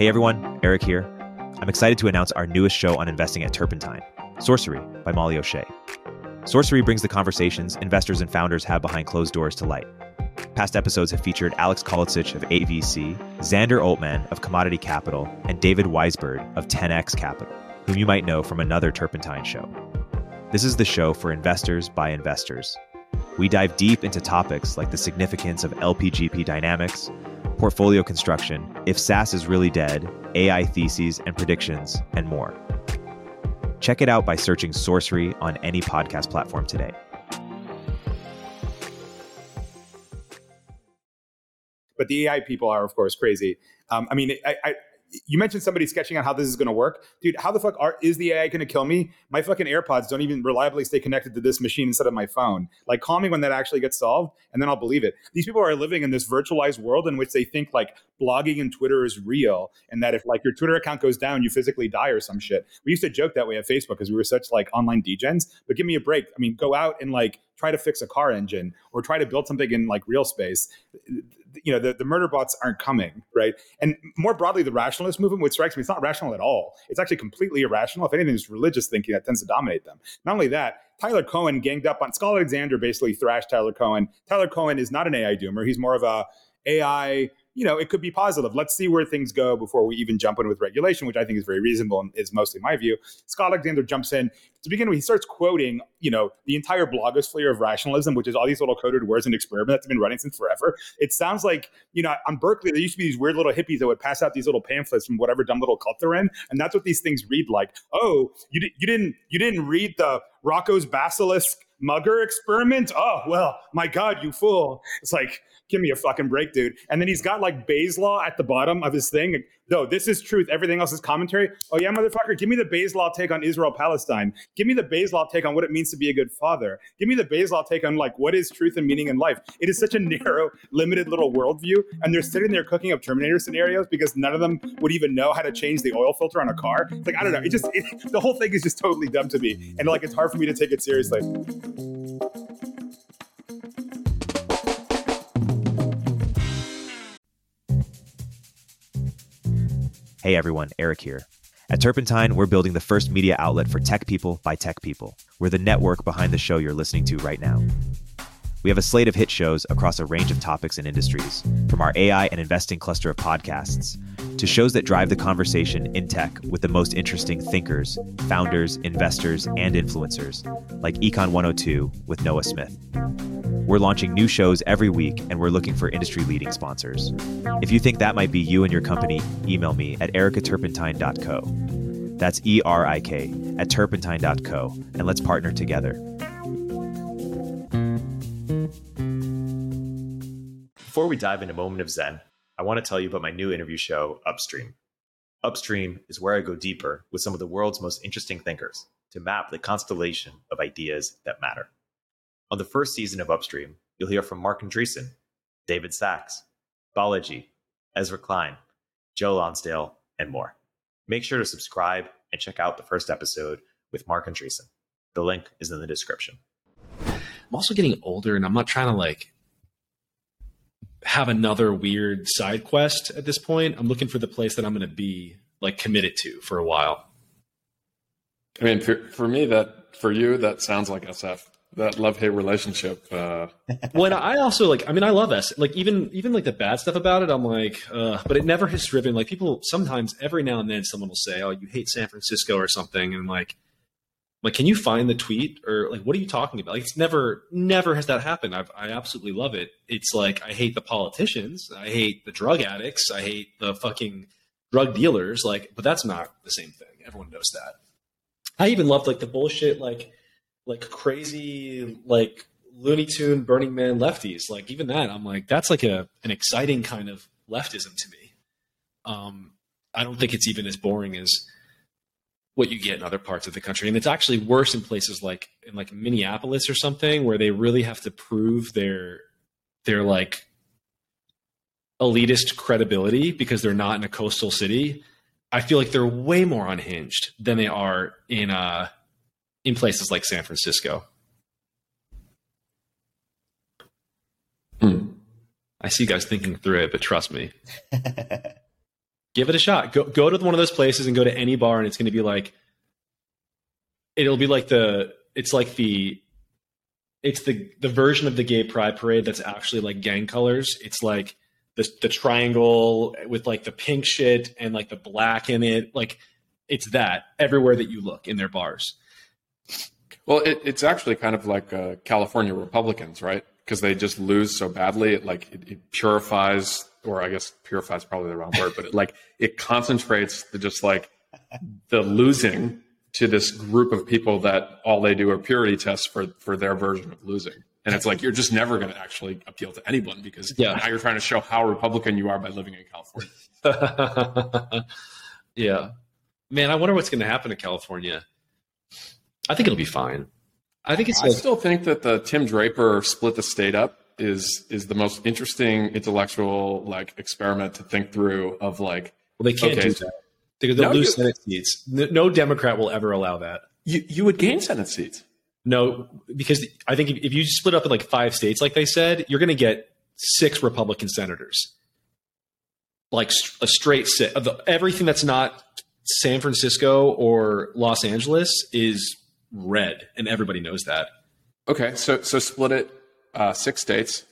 Hey everyone, Erik here. I'm excited to announce our newest show on investing at Turpentine, Sourcery by Molly O'Shea. Sourcery brings the conversations investors and founders have behind closed doors to light. Past episodes have featured Alex Kolicich of 8VC, Xander Altman of Commodity Capital, and David Weisburd of 10x Capital, whom you might know from another Turpentine show. This is the show for investors by investors. We dive deep into topics like the significance of LPGP dynamics, portfolio construction, if SaaS is really dead, AI theses and predictions, and more. Check it out by searching Sourcery on any podcast platform today. But the AI people are, of course, crazy. Um, I mean, I, I, you mentioned somebody sketching out how this is going to work, dude. How the fuck are, is the AI going to kill me? My fucking AirPods don't even reliably stay connected to this machine instead of my phone. Like, call me when that actually gets solved, and then I'll believe it. These people are living in this virtualized world in which they think like blogging and Twitter is real, and that if like your Twitter account goes down, you physically die or some shit. We used to joke that way at Facebook because we were such like online degens. But give me a break. I mean, go out and like try to fix a car engine or try to build something in like real space you know the, the murder bots aren't coming right? And more broadly the rationalist movement which strikes me it's not rational at all. It's actually completely irrational. If anything it's religious thinking that tends to dominate them. Not only that tyler cowen ganged up on scott alexander basically thrashed tyler cowen. Tyler cowen is not an ai doomer. He's more of a ai you know, it could be positive. Let's see where things go before we even jump in with regulation, which I think is very reasonable and is mostly my view. Scott Alexander jumps in to begin with. He starts quoting, you know, the entire blogosphere of rationalism, which is all these little coded words and experiments that's been running since forever. It sounds like, you know, on Berkeley, there used to be these weird little hippies that would pass out these little pamphlets from whatever dumb little cult they're in, and that's what these things read like. Oh, you, di- you didn't you didn't read the Roko's basilisk mugger experiment? Oh, well, my God, you fool. It's like, give me a fucking break, dude. And then he's got like Bayes law at the bottom of his thing. No, this is truth. Everything else is commentary. Oh, yeah, motherfucker, give me the Bayes law take on Israel Palestine. Give me the Bayes law take on what it means to be a good father. Give me the Bayes law take on like what is truth and meaning in life. It is such a narrow, limited little worldview. And they're sitting there cooking up Terminator scenarios because none of them would even know how to change the oil filter on a car. It's like, I don't know. It just, it, the whole thing is just totally dumb to me. And like, it's hard for me to take it seriously. Hey everyone, Erik here. At Turpentine, we're building the first media outlet for tech people by tech people. We're the network behind the show you're listening to right now. We have a slate of hit shows across a range of topics and industries, from our AI and investing cluster of podcasts to shows that drive the conversation in tech with the most interesting thinkers, founders, investors, and influencers, like Econ 102 with Noah Smith. We're launching new shows every week, and we're looking for industry leading sponsors. If you think that might be you and your company, email me at ericaturpentine.co. That's E R I K at turpentine.co, and let's partner together. Before we dive into Moment of Zen, I want to tell you about my new interview show, Upstream. Upstream is where I go deeper with some of the world's most interesting thinkers to map the constellation of ideas that matter. On the first season of Upstream, you'll hear from Marc Andreessen, David Sacks, Balaji, Ezra Klein, Joe Lonsdale, and more. Make sure to subscribe and check out the first episode with Marc Andreessen. The link is in the description. I'm also getting older and I'm not trying to like have another weird side quest at this point. I'm looking for the place that I'm going to be like committed to for a while. I mean, for, for me, that for you, that sounds like SF that love hate relationship. Uh... well, I also like. I mean, I love S. Like even even like the bad stuff about it. I'm like, uh, but it never has driven. Like people sometimes every now and then someone will say, "Oh, you hate San Francisco" or something, and like, like, can you find the tweet or like, what are you talking about? Like, it's never never has that happened. I've, I absolutely love it. It's like I hate the politicians. I hate the drug addicts. I hate the fucking drug dealers. Like, but that's not the same thing. Everyone knows that. I even loved like the bullshit like like crazy like Looney Tune Burning Man lefties. Like even that, I'm like, that's like a an exciting kind of leftism to me. Um, I don't think it's even as boring as what you get in other parts of the country, and it's actually worse in places like in like Minneapolis or something, where they really have to prove their their like elitist credibility because they're not in a coastal city. I feel like they're way more unhinged than they are in uh in places like San Francisco. Hmm. I see you guys thinking through it, but trust me. Give it a shot. Go go to one of those places and go to any bar, and it's going to be like it'll be like the it's like the it's the the version of the gay pride parade that's actually like gang colors. It's like the the triangle with like the pink shit and like the black in it. Like it's that everywhere that you look in their bars. Well, it, it's actually kind of like uh, California Republicans, right? Because they just lose so badly. It like it, it purifies, or I guess purifies probably the wrong word, but it, like it concentrates the just like the losing to this group of people that all they do are purity tests for for their version of losing. And it's like you're just never going to actually appeal to anyone because Yeah. now you're trying to show how Republican you are by living in California. yeah. Man, I wonder what's going to happen to California. I think it'll be fine. I think it's I still think that the Tim Draper split the state up is is the most interesting intellectual like experiment to think through of like well, they can't okay, do that. They, they'll No, lose you- Senate seats. No, Democrat will ever allow that. you, you would gain Senate seats. No, because I think if, you split up in like five states, like they said, you're going to get six Republican senators. Like a straight six. Of the, everything that's not San Francisco or Los Angeles is red, and everybody knows that. Okay, so so split it uh, six states,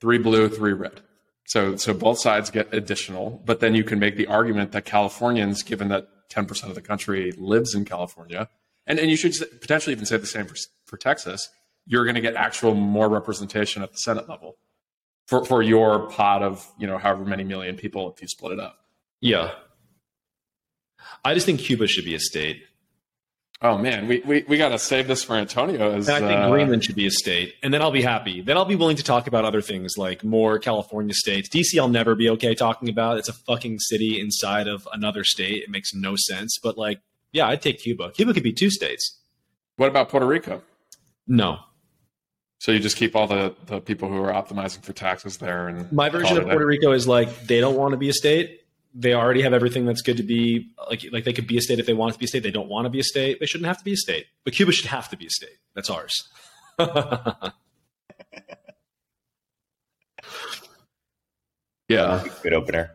three blue, three red. So so both sides get additional, but then you can make the argument that Californians, given that ten percent of the country lives in California, and and you should potentially even say the same for for Texas, you're going to get actual more representation at the Senate level for for your pot of you know however many million people if you split it up. Yeah. I just think Cuba should be a state. Oh man, we we, we got to save this for Antonio. As, I think uh, Greenland should be a state, and then I'll be happy. Then I'll be willing to talk about other things like more California states. DC, I'll never be okay talking about. It's a fucking city inside of another state. It makes no sense. But like, yeah, I'd take Cuba. Cuba could be two states. what about Puerto Rico? No, So you just keep all the, the people who are optimizing for taxes there, and my version of Puerto Rico is like they don't want to be a state. They already have everything that's good to be like like they could be a state if they want to be a state. They don't want to be a state. They shouldn't have to be a state. But Cuba should have to be a state. That's ours. Yeah, Good opener.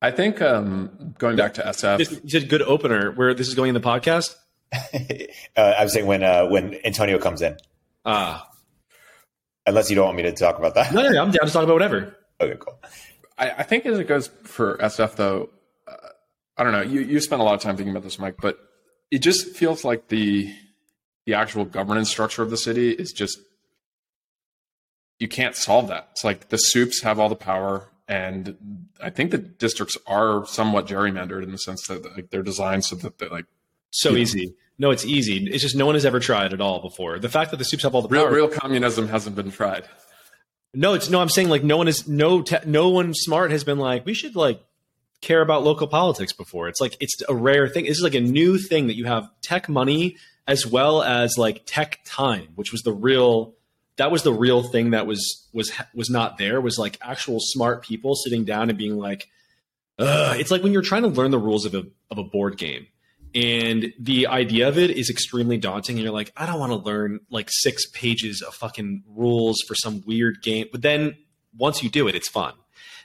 I think um, going back to SF, you said good opener. Where this is going in the podcast? uh, I was saying when uh, when Antonio comes in, Ah, unless you don't want me to talk about that. no, no, no, I'm down to talk about whatever. Okay, cool. I, I think as it goes for SF though, uh, I don't know. You you spent a lot of time thinking about this, Mike, but it just feels like the the actual governance structure of the city is just you can't solve that. It's like the soups have all the power, and I think the districts are somewhat gerrymandered in the sense that like they're designed so that they're like So easy. No, it's easy. It's just no one has ever tried at all before. The fact that the soups have all the real power. real communism hasn't been tried. No, it's no. I'm saying like no one is no te- no one smart has been like we should like care about local politics before. It's like it's a rare thing. This is like a new thing that you have tech money as well as like tech time, which was the real that was the real thing that was was was not there was like actual smart people sitting down and being like Ugh. it's like when you're trying to learn the rules of a of a board game and the idea of it is extremely daunting and you're like i don't want to learn like six pages of fucking rules for some weird game but then once you do it it's fun.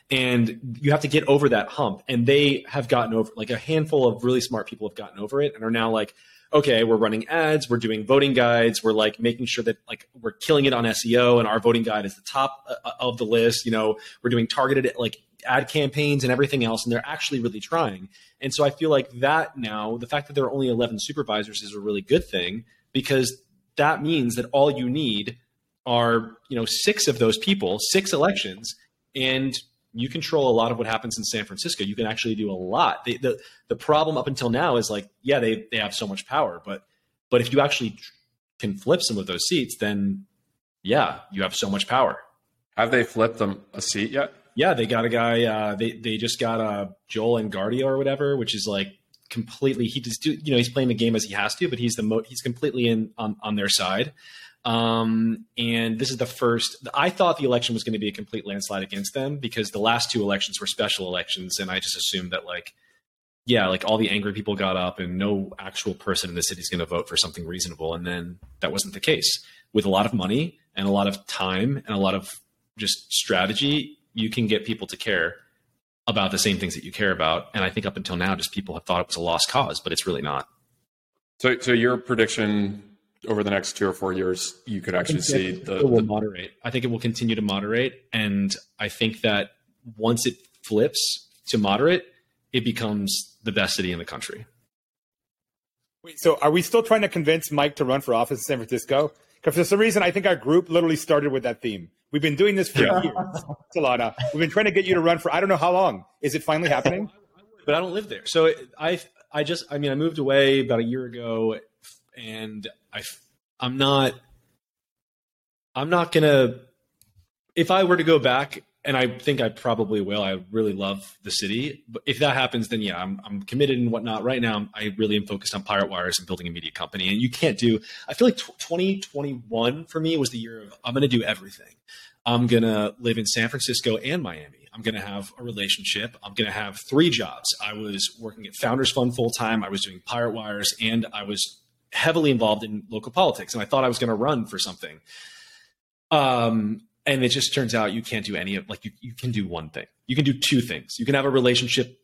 And you have to get over that hump and they have gotten over like a handful of really smart people have gotten over it and are now like okay we're running ads we're doing voting guides we're like making sure that like we're killing it on seo and our voting guide is the top uh, of the list you know we're doing targeted like ad campaigns and everything else and they're actually really trying and so i feel like that now the fact that there are only 11 supervisors is a really good thing because that means that all you need are you know six of those people six elections and you control a lot of what happens in San Francisco. You can actually do a lot. The, the the problem up until now is like, yeah, they they have so much power, but but if you actually can flip some of those seats, then yeah, you have so much power. Have they flipped them a seat yet? Yeah, they got a guy. Uh, they they just got uh, Joel Engardio or whatever, which is like completely. He just do you know he's playing the game as he has to, but he's the mo- he's completely in on on their side. Um, and this is the first. I thought the election was going to be a complete landslide against them because the last two elections were special elections, and I just assumed that like, yeah, like all the angry people got up, and no actual person in the city is going to vote for something reasonable. And then that wasn't the case. With a lot of money and a lot of time and a lot of just strategy, you can get people to care. about the same things that you care about. And I think up until now, just people have thought it was a lost cause, but it's really not. So, so your prediction over the next two or four years, you could actually see the, it will the moderate. I think it will continue to moderate, and I think that once it flips to moderate, it becomes the best city in the country. Wait, so are we still trying to convince Mike to run for office in San Francisco? Because for some reason, I think our group literally started with that theme. We've been doing this for Yeah. years, Solana. We've been trying to get you to run for I don't know how long. Is it finally happening? but I don't live there. So I I just I mean I moved away about a year ago, and I I'm not I'm not gonna if I were to go back. And I think I probably will. I really love the city, but if that happens, then yeah, I'm, I'm committed and whatnot. Right now, I really am focused on Pirate Wires and building a media company. And you can't do. I feel like tw 2021 for me was the year of I'm going to do everything. I'm going to live in San Francisco and Miami. I'm going to have a relationship. I'm going to have three jobs. I was working at Founders Fund full time. I was doing Pirate Wires, and I was heavily involved in local politics. And I thought I was going to run for something. Um, and it just turns out you can't do any of like you, you can do one thing. You can do two things. You can have a relationship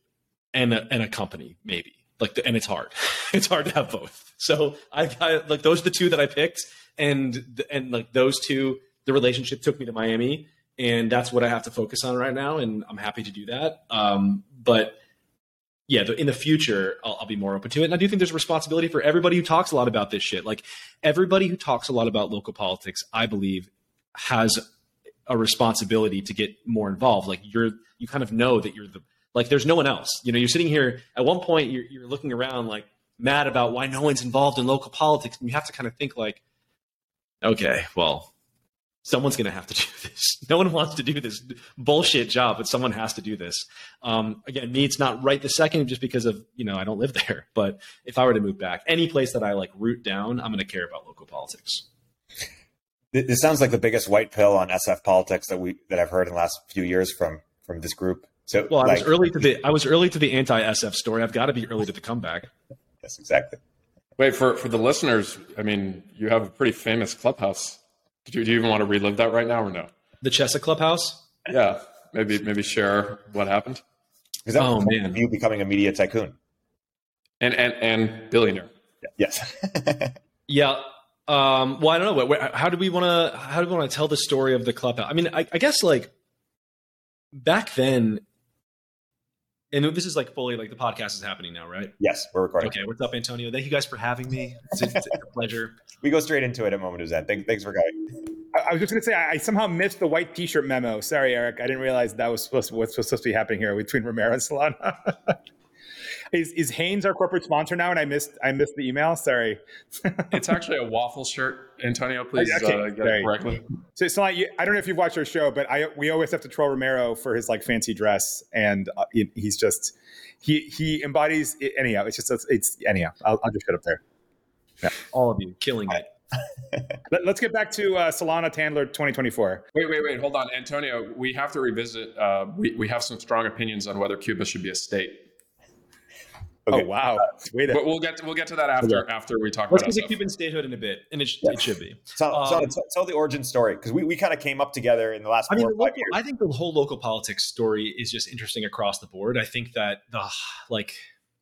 and a, and a company maybe like the, and it's hard. it's hard to have both. So I, I like those are the two that I picked, and and like those two, the relationship took me to Miami, and that's what I have to focus on right now, and I'm happy to do that. Um, but yeah, in the future, I'll, I'll be more open to it. And I do think there's a responsibility for everybody who talks a lot about this shit. Like everybody who talks a lot about local politics, I believe, has a responsibility to get more involved. Like you're, you kind of know that you're the like. There's no one else. You know, you're sitting here. At one point, you're, you're looking around like mad about why no one's involved in local politics, and you have to kind of think like, okay, well, someone's going to have to do this. No one wants to do this bullshit job, but someone has to do this. Um, again, me, it's not right the second just because of, you know, I don't live there. But if I were to move back, any place that I like root down, I'm going to care about local politics. Th- This sounds like the biggest white pill on SF politics that we that I've heard in the last few years from from this group. So, Well, I like, was early to the I was early to the anti SF story. I've got to be early to the comeback. yes, exactly. Wait for for the listeners. I mean, you have a pretty famous clubhouse. Do you, do you even want to relive that right now or no? The Chesa Clubhouse. Yeah, maybe maybe share what happened Is that Oh, man. you becoming a media tycoon? and and and billionaire. Yes. Yeah. Um, well, I don't know. Wh- wh- How do we want to? How do we want to tell the story of the clubhouse? I mean, I, I guess like back then, and this is like fully like the podcast is happening now, right? yes, we're recording. Okay. What's up, Antonio? Thank you guys for having me. It's a, it's a pleasure. We go straight into it at Moment of Zen. Thank, thanks for coming. I, I was just going to say I, I somehow missed the white T-shirt memo. Sorry, Erik. I didn't realize that was supposed to, what's supposed to be happening here between Romero and Solana. is is Hanes our corporate sponsor now? And I missed I missed the email. Sorry. It's actually a waffle shirt. Antonio, please Okay, uh, get sorry. it correctly. So, Solana, you, I don't know if you've watched our show, but I we always have to troll Romero for his like fancy dress, and uh, he, he's just he he embodies it, anyhow. It's just it's, it's anyhow. I'll, I'll just shut up there. All of you killing it. Let, us get back to uh, Solana Tandler 2024. Wait, wait, wait. Hold on, Antonio. We have to revisit. Uh, we we have some strong opinions on whether Cuba should be a state, Okay. Oh wow! Wait a but we'll get to, we'll get to that after after we talk Let's about get to SF. Cuban statehood in a bit, and it, sh- Yeah. it should be. So, Um, so tell, tell the origin story because we, we kind of came up together in the last I mean, four the or five local, years. I think the whole local politics story is just interesting across the board. I think that the like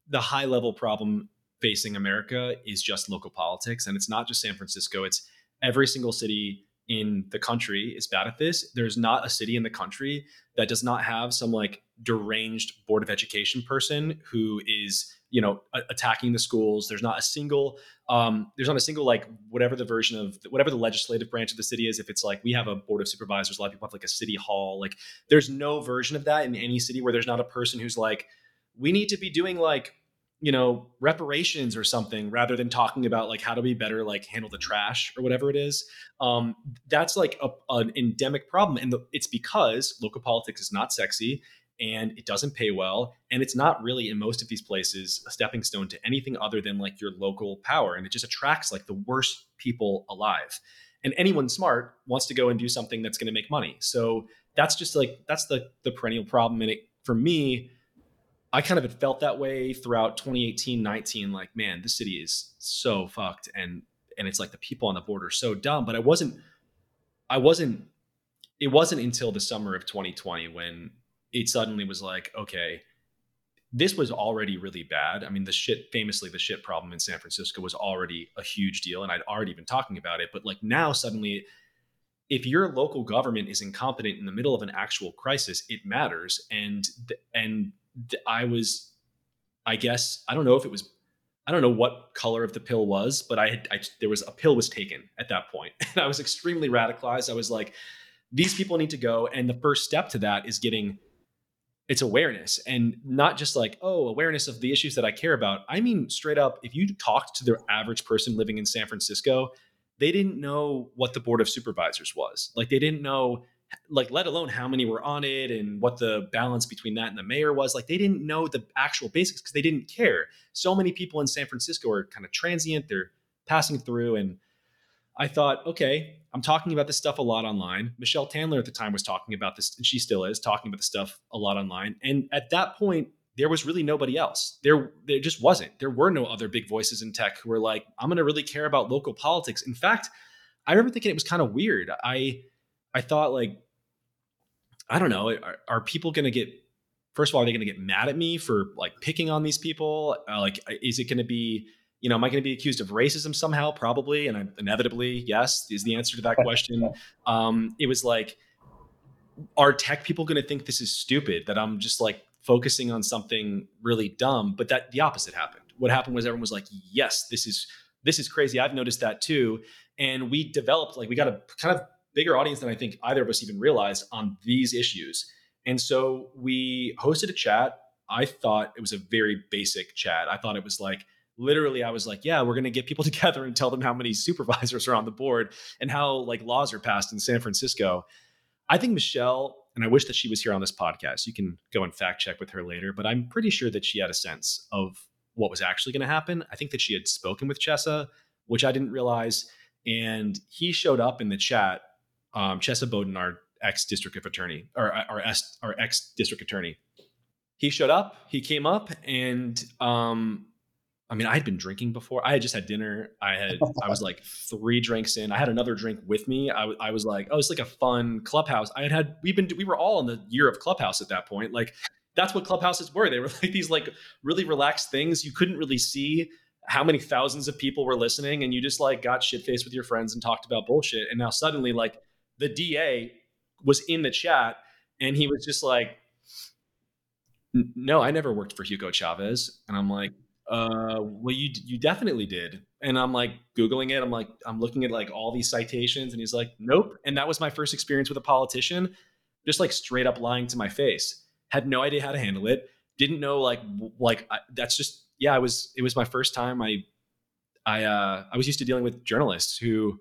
the high level problem facing America is just local politics, and it's not just San Francisco. It's every single city in the country is bad at this. There's not a city in the country that does not have some like deranged board of education person who is you know a- attacking the schools. There's not a single um, there's not a single like whatever the version of whatever the legislative branch of the city is. If it's like we have a board of supervisors, a lot of people have like a city hall. Like there's no version of that in any city where there's not a person who's like, we need to be doing like you know reparations or something rather than talking about like how do we better like handle the trash or whatever it is um, that's like a, an endemic problem. And the, it's because local politics is not sexy and it doesn't pay well. And it's not really in most of these places a stepping stone to anything other than like your local power. And it just attracts like the worst people alive. And anyone smart wants to go and do something that's going to make money. So that's just like that's the the perennial problem. And it for me i kind of felt that way throughout 2018 19 like man this city is so fucked and and it's like the people on the board are so dumb but i wasn't i wasn't it wasn't until the summer of 2020 when it suddenly was like, okay, this was already really bad. I mean, the shit, famously, the shit problem in San Francisco was already a huge deal, and I'd already been talking about it. But like now, suddenly, if your local government is incompetent in the middle of an actual crisis, it matters. And and I was, I guess, I don't know if it was, I don't know what color of the pill was, but I, had, I there was a pill was taken at that point, and I was extremely radicalized. I was like, these people need to go, and the first step to that is getting it's awareness. And not just like oh awareness of the issues that i care about. I mean straight up if you talked to the average person living in san francisco they didn't know what the board of supervisors was. Like they didn't know like let alone how many were on it and what the balance between that and the mayor was like they didn't know the actual basics because they didn't care so many people in san francisco are kind of transient they're passing through and I thought, okay, I'm talking about this stuff a lot online. Michelle Tandler at the time was talking about this, and she still is talking about the stuff a lot online. And at that point, there was really nobody else. There, there just wasn't. There were no other big voices in tech who were like, I'm going to really care about local politics. In fact, I remember thinking it was kind of weird. I, I thought like, I don't know, are, are people going to get? First of all, are they going to get mad at me for like picking on these people? Uh, like, is it going to be? you know, am I going to be accused of racism somehow? Probably, and I, inevitably, yes, is the answer to that question. Um, it was like, are tech people going to think this is stupid? That I'm just like focusing on something really dumb? But that the opposite happened. What happened was everyone was like, yes, this is this is crazy. I've noticed that too, and we developed like we got a kind of bigger audience than I think either of us even realized on these issues. And so we hosted a chat. I thought it was a very basic chat. I thought it was like literally I was like, yeah, we're going to get people together and tell them how many supervisors are on the board and how like laws are passed in San Francisco. I think Michelle, and I wish that she was here on this podcast. You can go and fact check with her later, but I'm pretty sure that she had a sense of what was actually going to happen. I think that she had spoken with Chesa, which I didn't realize. And he showed up in the chat, um, Chesa Boudin, our ex district attorney, or our, our ex district attorney. He showed up, he came up, and um, I mean, I had been drinking before. I had just had dinner. I had, I was like three drinks in. I had another drink with me. I, w- I was like, oh, it's like a fun clubhouse. I had had, we've been, we were all in the year of clubhouse at that point. Like, that's what clubhouses were. They were like these like really relaxed things. You couldn't really see how many thousands of people were listening, and you just like got shit faced with your friends and talked about bullshit. And now suddenly, like the DA was in the chat, and he was just like, "No, I never worked for Hugo Chavez," and I'm like, uh, well, you you definitely did. And I'm like googling it. I'm like I'm looking at like all these citations, and he's like, nope. And that was my first experience with a politician, just like straight up lying to my face. Had no idea how to handle it. Didn't know like like I, that's just yeah. I was it was my first time. I I uh, I was used to dealing with journalists who.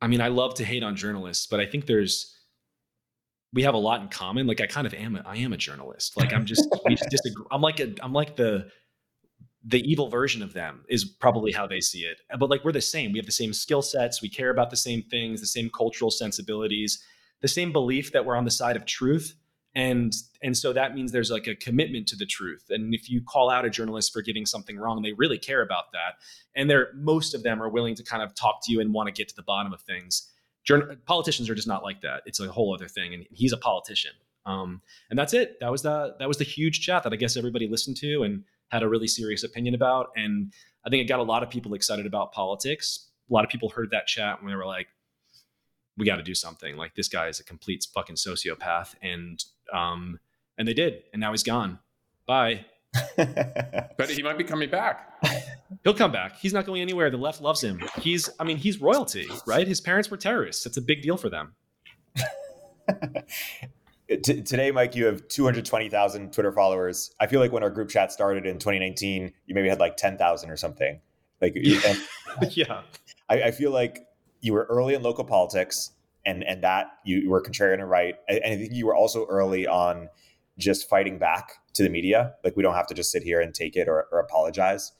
I mean, I love to hate on journalists, but I think there's we have a lot in common. Like I kind of am, a, I am a journalist. Like I'm just, we just disagree. I'm like a, I'm like the, the evil version of them is probably how they see it. But like we're the same. We have the same skill sets. We care about the same things, the same cultural sensibilities, the same belief that we're on the side of truth. And and so that means there's like a commitment to the truth. And if you call out a journalist for getting something wrong, they really care about that. And they're most of them are willing to kind of talk to you and want to get to the bottom of things politicians are just not like that. It's a whole other thing, and he's a politician. Um, and that's it. That was the that was the huge chat that I guess everybody listened to and had a really serious opinion about. And I think it got a lot of people excited about politics. A lot of people heard that chat and they were like, "We got to do something. Like this guy is a complete fucking sociopath." And um, and they did. And now he's gone. Bye. but he might be coming back. He'll come back. He's not going anywhere. The left loves him. He's, I mean, he's royalty, right? His parents were terrorists. It's a big deal for them. T- today, Mike, you have 220,000 Twitter followers. I feel like when our group chat started in 2019, you maybe had like 10,000 or something. Like, yeah. yeah. I, I, feel like you were early in local politics and, and that you, were contrarian and right. And I think you were also early on just fighting back to the media. Like, we don't have to just sit here and take it or, or apologize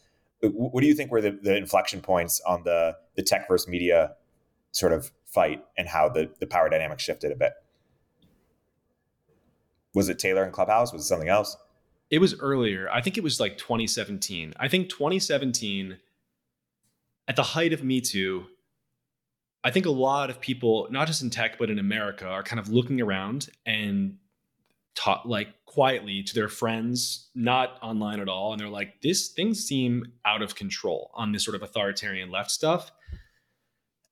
what do you think were the, the inflection points on the the tech versus media sort of fight and how the the power dynamic shifted a bit? Was it Taylor and Clubhouse? Was it something else? It was earlier. I think it was like 2017. I think 2017, at the height of Me Too, I think a lot of people, not just in tech but in America, are kind of looking around and talk like quietly to their friends, not online at all, and they're like, "This things seem out of control on this sort of authoritarian left stuff."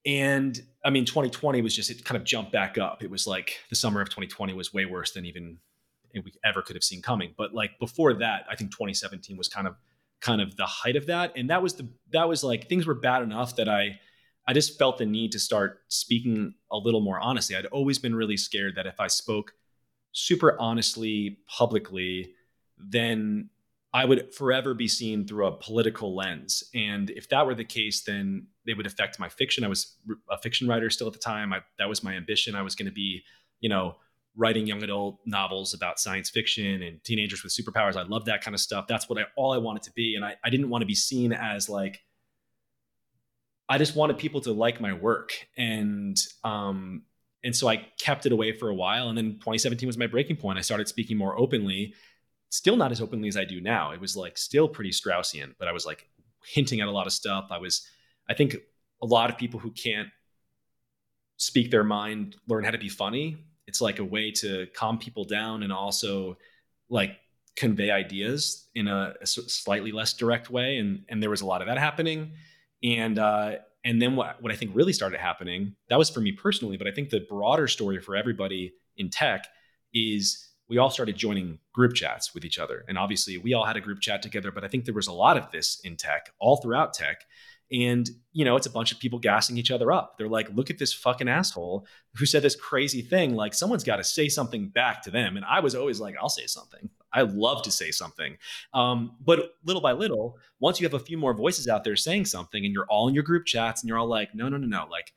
And I mean, 2020 was just it kind of jumped back up. It was like the summer of 2020 was way worse than even we ever could have seen coming. But like before that, I think 2017 was kind of kind of the height of that, and that was the that was like things were bad enough that I I just felt the need to start speaking a little more honestly. I'd always been really scared that if I spoke super honestly publicly, then I would forever be seen through a political lens. And if that were the case, then they would affect my fiction. I was a fiction writer still at the time. I, that was my ambition. I was going to be, you know, writing young adult novels about science fiction and teenagers with superpowers. I love that kind of stuff. That's what I all I wanted to be. And I, I didn't want to be seen as like I just wanted people to like my work. And um and so I kept it away for a while. And then 2017 was my breaking point. I started speaking more openly, still not as openly as I do now. It was like still pretty Straussian, but I was like hinting at a lot of stuff. I was, I think a lot of people who can't speak their mind learn how to be funny it's like a way to calm people down and also like convey ideas in a, a slightly less direct way and and there was a lot of that happening and uh and then what, what i think really started happening that was for me personally but i think the broader story for everybody in tech is we all started joining group chats with each other and obviously we all had a group chat together but i think there was a lot of this in tech all throughout tech and, you know, it's a bunch of people gassing each other up. They're like, look at this fucking asshole who said this crazy thing. Like, someone's got to say something back to them. And I was always like, I'll say something. I love to say something. Um, but little by little, once you have a few more voices out there saying something and you're all in your group chats and you're all like, no, no, no, no. Like,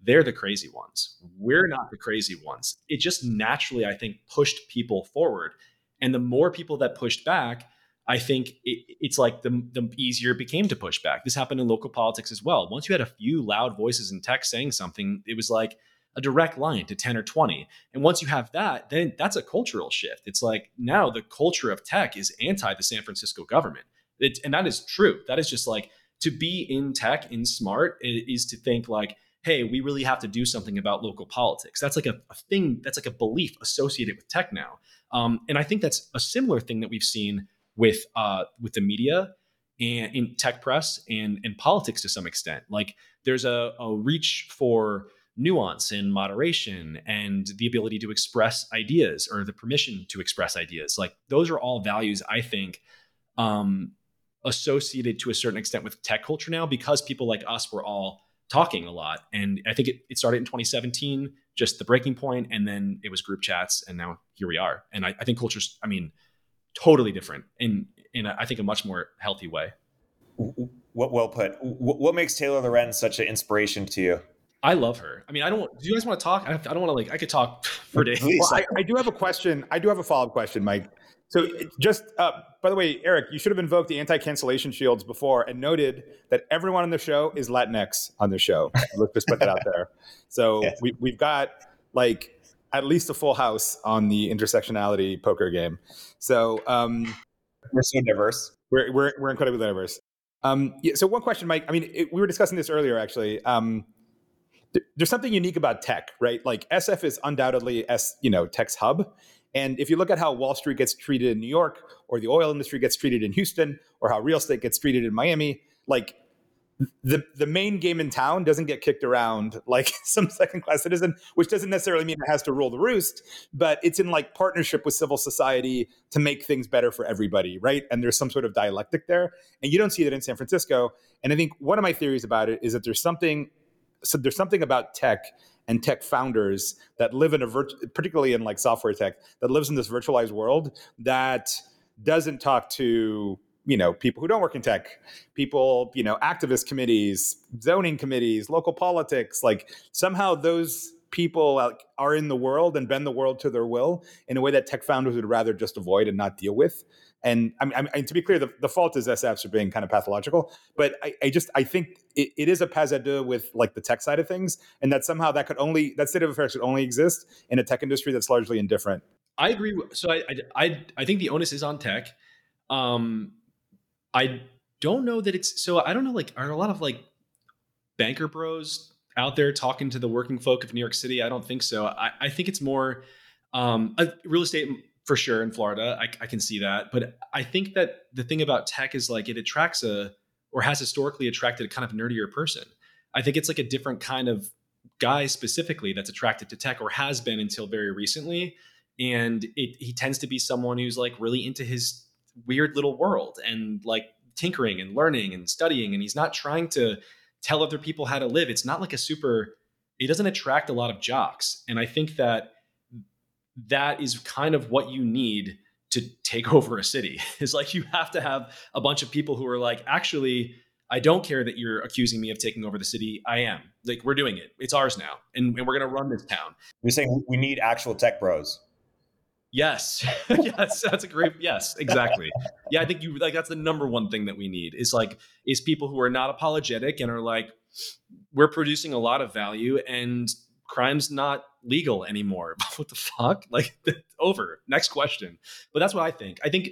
they're the crazy ones. We're not the crazy ones. It just naturally, I think, pushed people forward. And the more people that pushed back, I think it, it's like the, the easier it became to push back. This happened in local politics as well. Once you had a few loud voices in tech saying something, it was like a direct line to 10 or 20. And once you have that, then that's a cultural shift. It's like now the culture of tech is anti the San Francisco government. It, and that is true. That is just like to be in tech, in smart, is to think like, hey, we really have to do something about local politics. That's like a, a thing, that's like a belief associated with tech now. Um, and I think that's a similar thing that we've seen with uh, with the media and in tech press and and politics to some extent. Like there's a, a reach for nuance and moderation and the ability to express ideas or the permission to express ideas. Like those are all values I think um, associated to a certain extent with tech culture now because people like us were all talking a lot. And I think it, it started in 2017, just the breaking point, and then it was group chats, and now here we are. And I, I think culture's, I mean, totally different in in a, I think a much more healthy way. What well put. What makes Taylor Lorenz such an inspiration to you? I love her. I mean, I don't. Do you guys want to talk? I, don't want to like. I could talk for days. Well, I, I, do have a question. I do have a follow up question, Mike. So, just uh, by the way, Erik, you should have invoked the anti cancellation shields before and noted that everyone on the show is Latinx on the show. Let's just put that out there. So yes. we, we've got like at least a full house on the intersectionality poker game. So um, we're so diverse. We're we're, we're incredibly diverse. Um, yeah, so one question, Mike. I mean, it, we were discussing this earlier, actually. Um, th- there's something unique about tech, right? Like SF is undoubtedly s you know tech's hub. And if you look at how Wall Street gets treated in New York, or the oil industry gets treated in Houston, or how real estate gets treated in Miami, like the the main game in town doesn't get kicked around like some second class citizen, which doesn't necessarily mean it has to rule the roost, but it's in like partnership with civil society to make things better for everybody, right? And there's some sort of dialectic there, and you don't see that in San Francisco. And I think one of my theories about it is that there's something, so there's something about tech and tech founders that live in a virt- particularly in like software tech that lives in this virtualized world that doesn't talk to you know people who don't work in tech people you know activist committees zoning committees local politics like somehow those people are in the world and bend the world to their will in a way that tech founders would rather just avoid and not deal with and I mean, I to be clear, the, the fault is SFs for being kind of pathological, but I, I just I think it, it is a pas deux with like the tech side of things, and that somehow that could only that state of affairs could only exist in a tech industry that's largely indifferent. I agree. So I I I think the onus is on tech. Um, I don't know that it's so. I don't know. Like, are a lot of like banker bros out there talking to the working folk of New York City? I don't think so. I, I think it's more um, a real estate for sure in Florida. I, I can see that, but I think that the thing about tech is like it attracts a or has historically attracted a kind of nerdier person. I think it's like a different kind of guy specifically that's attracted to tech or has been until very recently. And it, he tends to be someone who's like really into his weird little world and like tinkering and learning and studying. And he's not trying to tell other people how to live. It's not like a super, it doesn't attract a lot of jocks. And I think that that is kind of what you need to take over a city. It's like you have to have a bunch of people who are like actually i don't care that you're accusing me of taking over the city. I am. Like we're doing it. It's ours now. And, and we're going to run this town. You're saying we need actual tech bros. Yes. Yes. That's a great yes exactly. Yeah i think you like that's the number one thing that we need is like is people who are not apologetic and are like we're producing a lot of value and crime's not legal anymore. what the fuck? Like over. Next question. But that's what I think. I think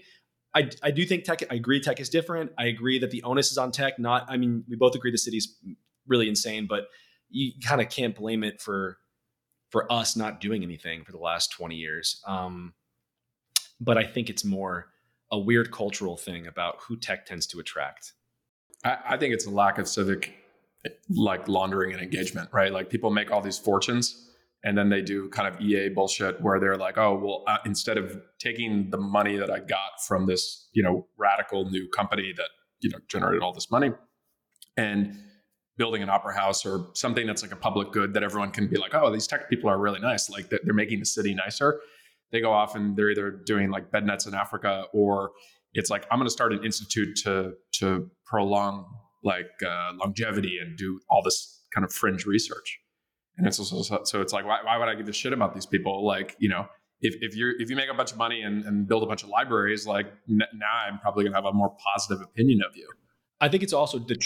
I, I do think tech. I agree tech is different. I agree that the onus is on tech. Not. I mean, we both agree the city's really insane, but you kind of can't blame it for for us not doing anything for the last 20 years. Um, but I think it's more a weird cultural thing about who tech tends to attract. I, I think it's a lack of civic like laundering and engagement, right? Like people make all these fortunes and then they do kind of EA bullshit where they're like, oh, well, uh, instead of taking the money that I got from this, you know, radical new company that, you know, generated all this money and building an opera house or something that's like a public good that everyone can be like, oh, these tech people are really nice. Like they're making the city nicer. They go off and they're either doing like bed nets in Africa or it's like, I'm going to start an institute to, to prolong like uh, longevity and do all this kind of fringe research. And it's also, so it's like, why, why would I give a shit about these people? Like, you know, if, if you're if you make a bunch of money and, and build a bunch of libraries, like n- now I'm probably gonna have a more positive opinion of you. I think it's also the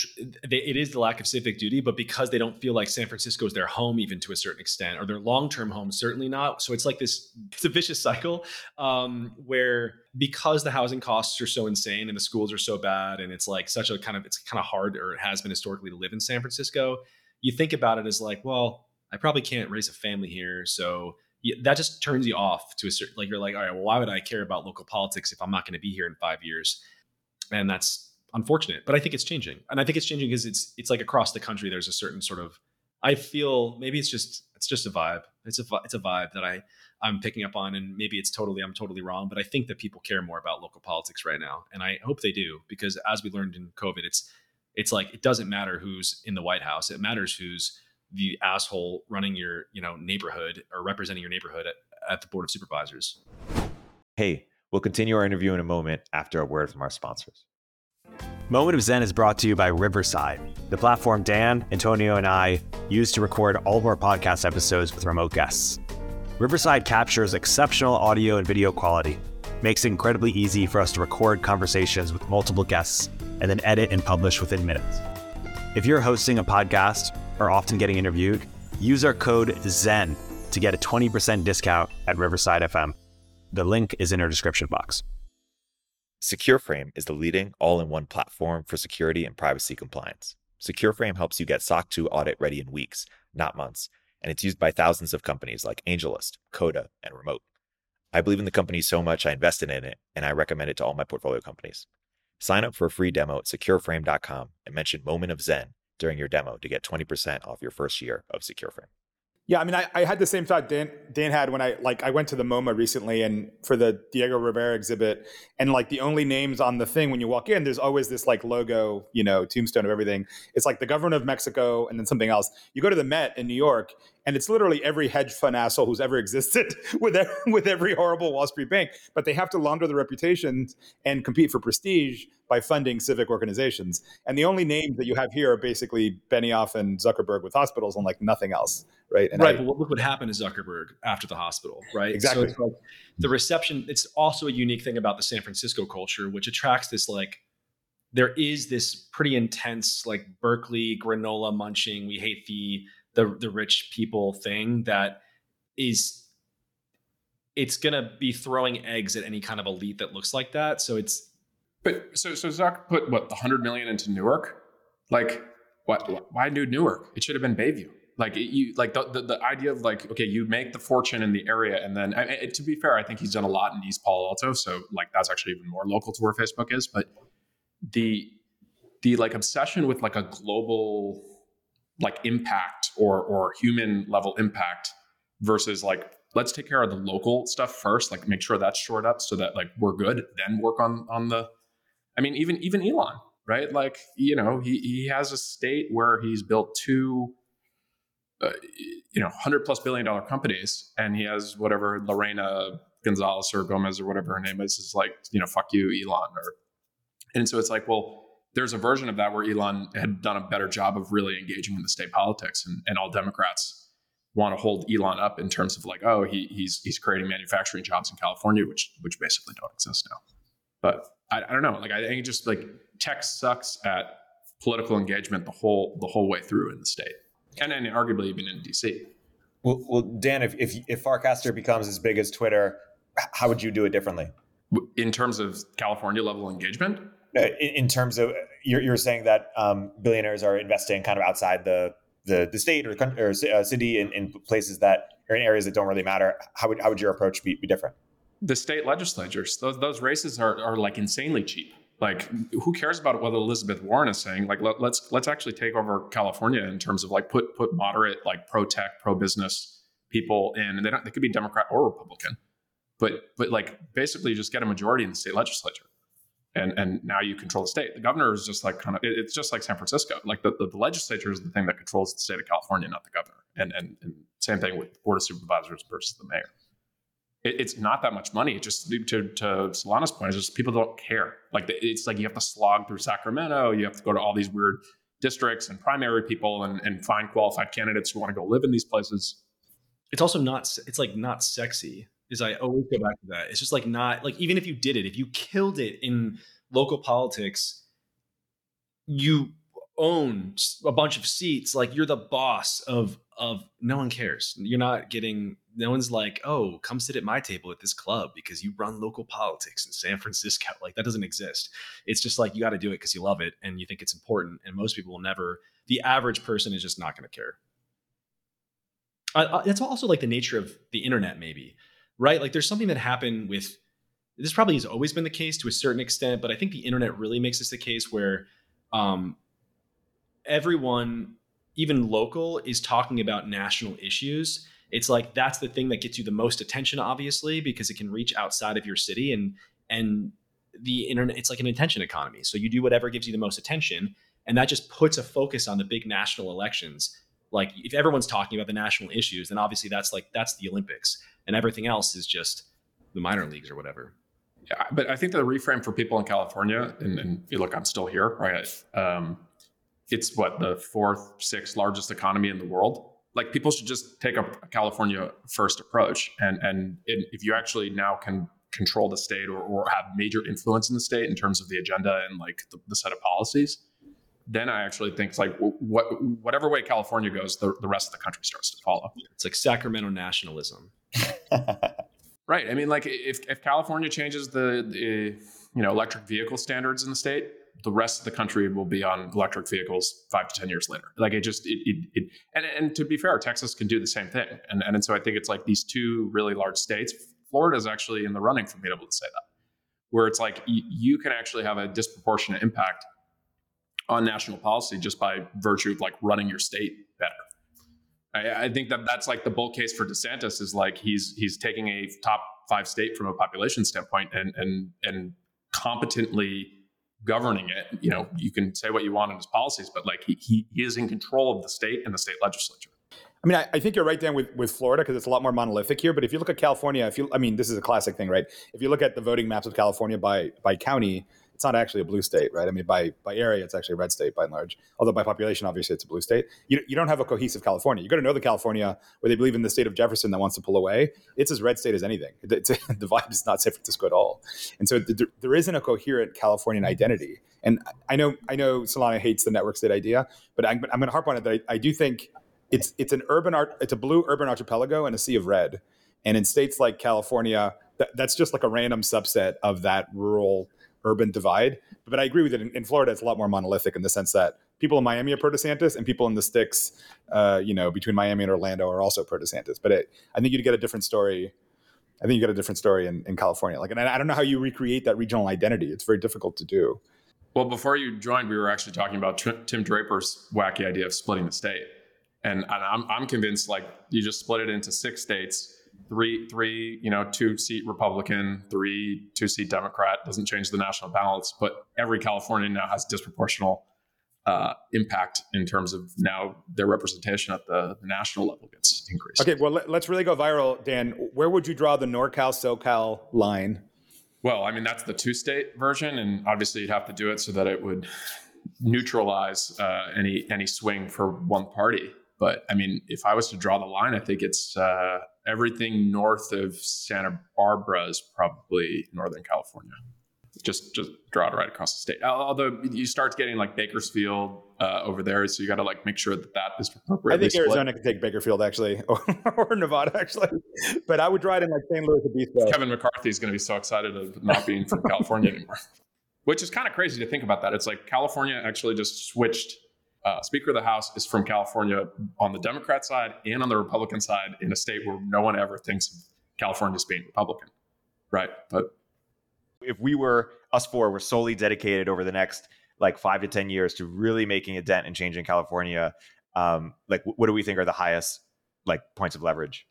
it is the lack of civic duty, but because they don't feel like San Francisco is their home, even to a certain extent, or their long term home, certainly not. So it's like this it's a vicious cycle um, where because the housing costs are so insane and the schools are so bad, and it's like such a kind of it's kind of hard or it has been historically to live in San Francisco. You think about it as like, well, I probably can't raise a family here, so that just turns you off to a certain like you're like, all right, well, why would I care about local politics if I'm not going to be here in five years? And that's unfortunate, but I think it's changing, and I think it's changing because it's it's like across the country. There's a certain sort of I feel maybe it's just it's just a vibe. It's a it's a vibe that I I'm picking up on, and maybe it's totally I'm totally wrong, but I think that people care more about local politics right now, and I hope they do because as we learned in COVID, it's it's like it doesn't matter who's in the White House; it matters who's the asshole running your you know neighborhood or representing your neighborhood at, at the board of supervisors. Hey, we'll continue our interview in a moment after a word from our sponsors. Moment of Zen is brought to you by Riverside, the platform Dan, Antonio, and I use to record all of our podcast episodes with remote guests. Riverside captures exceptional audio and video quality, makes it incredibly easy for us to record conversations with multiple guests, and then edit and publish within minutes. If you're hosting a podcast or often getting interviewed, use our code ZEN to get a 20% discount at Riverside FM. The link is in our description box. SecureFrame is the leading all in one platform for security and privacy compliance. SecureFrame helps you get SOC 2 audit ready in weeks, not months, and it's used by thousands of companies like AngelList, Coda, and Remote. I believe in the company so much I invested in it, and I recommend it to all my portfolio companies. Sign up for a free demo at secureframe.com and mention Moment of Zen during your demo to get 20% off your first year of SecureFrame. Yeah, I mean, I, I, had the same thought Dan Dan had when I like I went to the MoMA recently and for the Diego Rivera exhibit, and like the only names on the thing when you walk in, there's always this like logo, you know, tombstone of everything. It's like the government of Mexico and then something else. You go to the Met in New York, and it's literally every hedge fund asshole who's ever existed with every, with every horrible Wall Street bank. But they have to launder their reputations and compete for prestige by funding civic organizations. And the only names that you have here are basically Benioff and Zuckerberg with hospitals and like nothing else, right? And right. I, but look what happened to Zuckerberg after the hospital, right? Exactly. So like the reception. It's also a unique thing about the San Francisco culture, which attracts this like. There is this pretty intense like Berkeley granola munching. We hate the the the rich people thing that is it's going to be throwing eggs at any kind of elite that looks like that. So it's but so so Zuck put what the hundred million into Newark? Like what? Why do Newark? It should have been Bayview. Like you, like the, the, the idea of like, okay, you make the fortune in the area, and then I, to be fair, I think he's done a lot in East Palo Alto, so like that's actually even more local to where Facebook is. But the the like obsession with like a global like impact or or human level impact versus like let's take care of the local stuff first, like make sure that's shored up so that like we're good, then work on on the. I mean, even even Elon, right? Like you know, he he has a state where he's built two uh, you know, hundred plus billion dollar companies, and he has whatever Lorena Gonzalez or Gomez or whatever her name is, is like, you know, fuck you, Elon. Or, and so it's like, well, there's a version of that where Elon had done a better job of really engaging in the state politics, and, and all Democrats want to hold Elon up in terms of like, oh, he, he's he's creating manufacturing jobs in California, which which basically don't exist now. But I, I don't know. Like I think just like tech sucks at political engagement the whole the whole way through in the state and then arguably even in DC. Well, well Dan, if, if, if Farcaster becomes as big as Twitter, how would you do it differently? In terms of California level engagement? In, terms of, you're, you're saying that um, billionaires are investing kind of outside the, the, the state or, or uh, city in, in places that are in areas that don't really matter. How would, how would your approach be, be different? The state legislatures, those, those races are, are like insanely cheap like who cares about what elizabeth warren is saying like let, let's, let's actually take over california in terms of like put put moderate like pro tech pro business people in and they don't they could be democrat or republican but but like basically just get a majority in the state legislature and and now you control the state the governor is just like kind of it's just like san francisco like the, the, the legislature is the thing that controls the state of california not the governor and and, and same thing with board of supervisors versus the mayor it, it's not that much money. It just to, to Solana's point, is just people don't care. Like the, it's like you have to slog through Sacramento, you have to go to all these weird districts and primary people and, and find qualified candidates who want to go live in these places. It's also not. It's like not sexy. Is I always go back to that. It's just like not like even if you did it, if you killed it in local politics, you own a bunch of seats. Like you're the boss of of no one cares. You're not getting no one's like, oh, come sit at my table at this club because you run local politics in San Francisco. Like that doesn't exist. It's just like you got to do it because you love it and you think it's important. And most people will never. The average person is just not going to care. Uh, that's also like the nature of the internet, maybe, right? Like there's something that happened with. This probably has always been the case to a certain extent, but I think the internet really makes this the case where um, everyone, even local, is talking about national issues it's like that's the thing that gets you the most attention obviously because it can reach outside of your city and and the internet it's like an attention economy so you do whatever gives you the most attention and that just puts a focus on the big national elections like if everyone's talking about the national issues then obviously that's like that's the olympics and everything else is just the minor leagues or whatever yeah but i think the reframe for people in california and, and look i'm still here right um, it's what the fourth sixth largest economy in the world like people should just take a, California first approach. And, and if you actually now can control the state or, or have major influence in the state in terms of the agenda and like the, the set of policies, then I actually think it's like what, whatever way California goes, the, the rest of the country starts to follow. It's like Sacramento nationalism. right. I mean, like if, if California changes the, the, you know, electric vehicle standards in the state, the rest of the country will be on electric vehicles five to 10 years later. Like it just, it, it, it and, and to be fair, Texas can do the same thing. And, and so I think it's like these two really large states, Florida is actually in the running for being able to say that, where it's like y- you can actually have a disproportionate impact on national policy just by virtue of like running your state better. I, I think that that's like the bull case for DeSantis is like he's he's taking a top five state from a population standpoint and and and competently governing it. You know, you can say what you want in his policies, but like he, he, he is in control of the state and the state legislature. I mean, I, I think you're right, Dan, with, with Florida because it's a lot more monolithic here. But if you look at California, if you, I mean, this is a classic thing, right? If you look at the voting maps of California by by county, it's not actually a blue state, right? I mean, by by area, it's actually a red state by and large. Although by population, obviously, it's a blue state. You, you don't have a cohesive California. You got to know the California where they believe in the state of Jefferson that wants to pull away. It's as red state as anything. It's, the vibe is not San Francisco at all, and so th- there isn't a coherent Californian mm-hmm. identity. And I know I know Solana hates the network state idea, but I'm, I'm going to harp on it that I, I do think it's it's an urban art it's a blue urban archipelago and a sea of red. And in states like California, that, that's just like a random subset of that rural urban divide. But I agree with it. In, in, Florida, it's a lot more monolithic in the sense that people in Miami are pro DeSantis, and people in the sticks, uh, you know, between Miami and Orlando are also pro DeSantis. But it, I think you'd get a different story. I think you get a different story in, in California. Like, and I, don't know how you recreate that regional identity. It's very difficult to do. Well, before you joined, we were actually talking about Tim Draper's wacky idea of splitting the state, and, and I'm I'm convinced like you just split it into six states, three three you know two seat Republican, three two seat Democrat. Doesn't change the national balance, but every Californian now has disproportional uh, impact in terms of now their representation at the, the national level gets increased. Okay, well let, us really go viral, Dan. Where would you draw the NorCal SoCal line? Well, I mean that's the two-state version, and obviously you'd have to do it so that it would neutralize uh, any any swing for one party. But I mean, if I was to draw the line, I think it's uh, everything north of Santa Barbara is probably Northern California just just draw it right across the state. Although you start getting like Bakersfield uh, over there, so you got to like make sure that that is appropriate. I think Arizona could take Bakersfield actually, or, or, Nevada actually, but I would draw it in like San Luis or Obispo. Kevin McCarthy is going to be so excited of not being from California anymore, which is kind of crazy to think about. That it's like California actually just switched. Uh, Speaker of the House is from California on the Democrat side and on the Republican side in a state where no one ever thinks of California as being Republican, right? But if we were us four were solely dedicated over the next like five to ten years to really making a dent and changing California, um, like what do we think are the highest like points of leverage,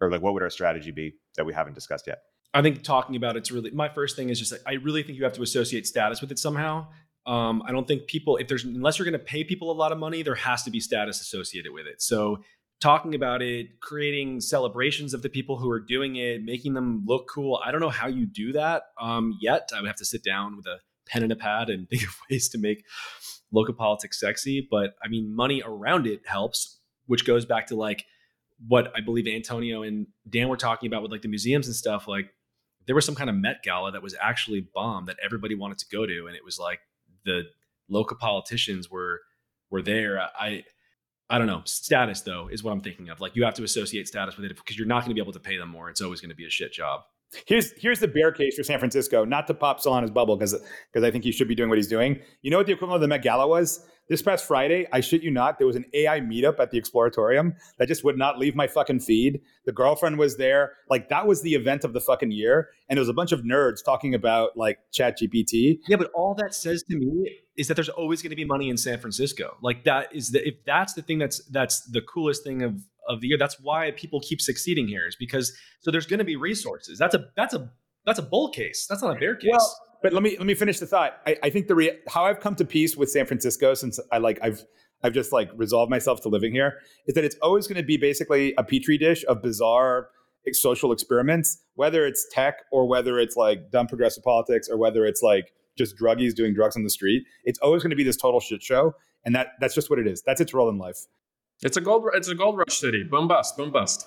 or like what would our strategy be that we haven't discussed yet? I think talking about it's really my first thing is just like, I really think you have to associate status with it somehow. Um, I don't think people if there's unless you're going to pay people a lot of money, there has to be status associated with it. So talking about it, creating celebrations of the people who are doing it, making them look cool. I don't know how you do that um, yet. I would have to sit down with a pen and a pad and think of ways to make local politics sexy. But I mean, money around it helps, which goes back to like what I believe Antonio and Dan were talking about with like the museums and stuff. Like there was some kind of Met Gala that was actually bombed that everybody wanted to go to, and it was like the local politicians were were there. I I don't know. Status though is what I'm thinking of. Like you have to associate status with it because you're not going to be able to pay them more. It's always going to be a shit job. Here's here's the bear case for San Francisco. Not to pop Solana's bubble because because I think he should be doing what he's doing. You know what the equivalent of the Met Gala was? This past Friday, I shit you not, there was an AI meetup at the Exploratorium that just would not leave my fucking feed. The girlfriend was there. Like that was the event of the fucking year. And it was a bunch of nerds talking about like Chat GPT. Yeah, but all that says to me is that there's always going to be money in San Francisco. Like that is the if that's the thing that's that's the coolest thing of of the year. That's why people keep succeeding here is because so there's going to be resources. That's a that's a that's a bull case. That's not a bear case. Well, but let me let me finish the thought. I, I think the re- how I've come to peace with San Francisco since I like I've I've just like resolved myself to living here is that it's always going to be basically a petri dish of bizarre social experiments, whether it's tech or whether it's like dumb progressive politics or whether it's like just druggies doing drugs on the street. It's always going to be this total shit show, and that that's just what it is. That's its role in life. It's a gold. It's a gold rush city. Boom bust. Boom bust.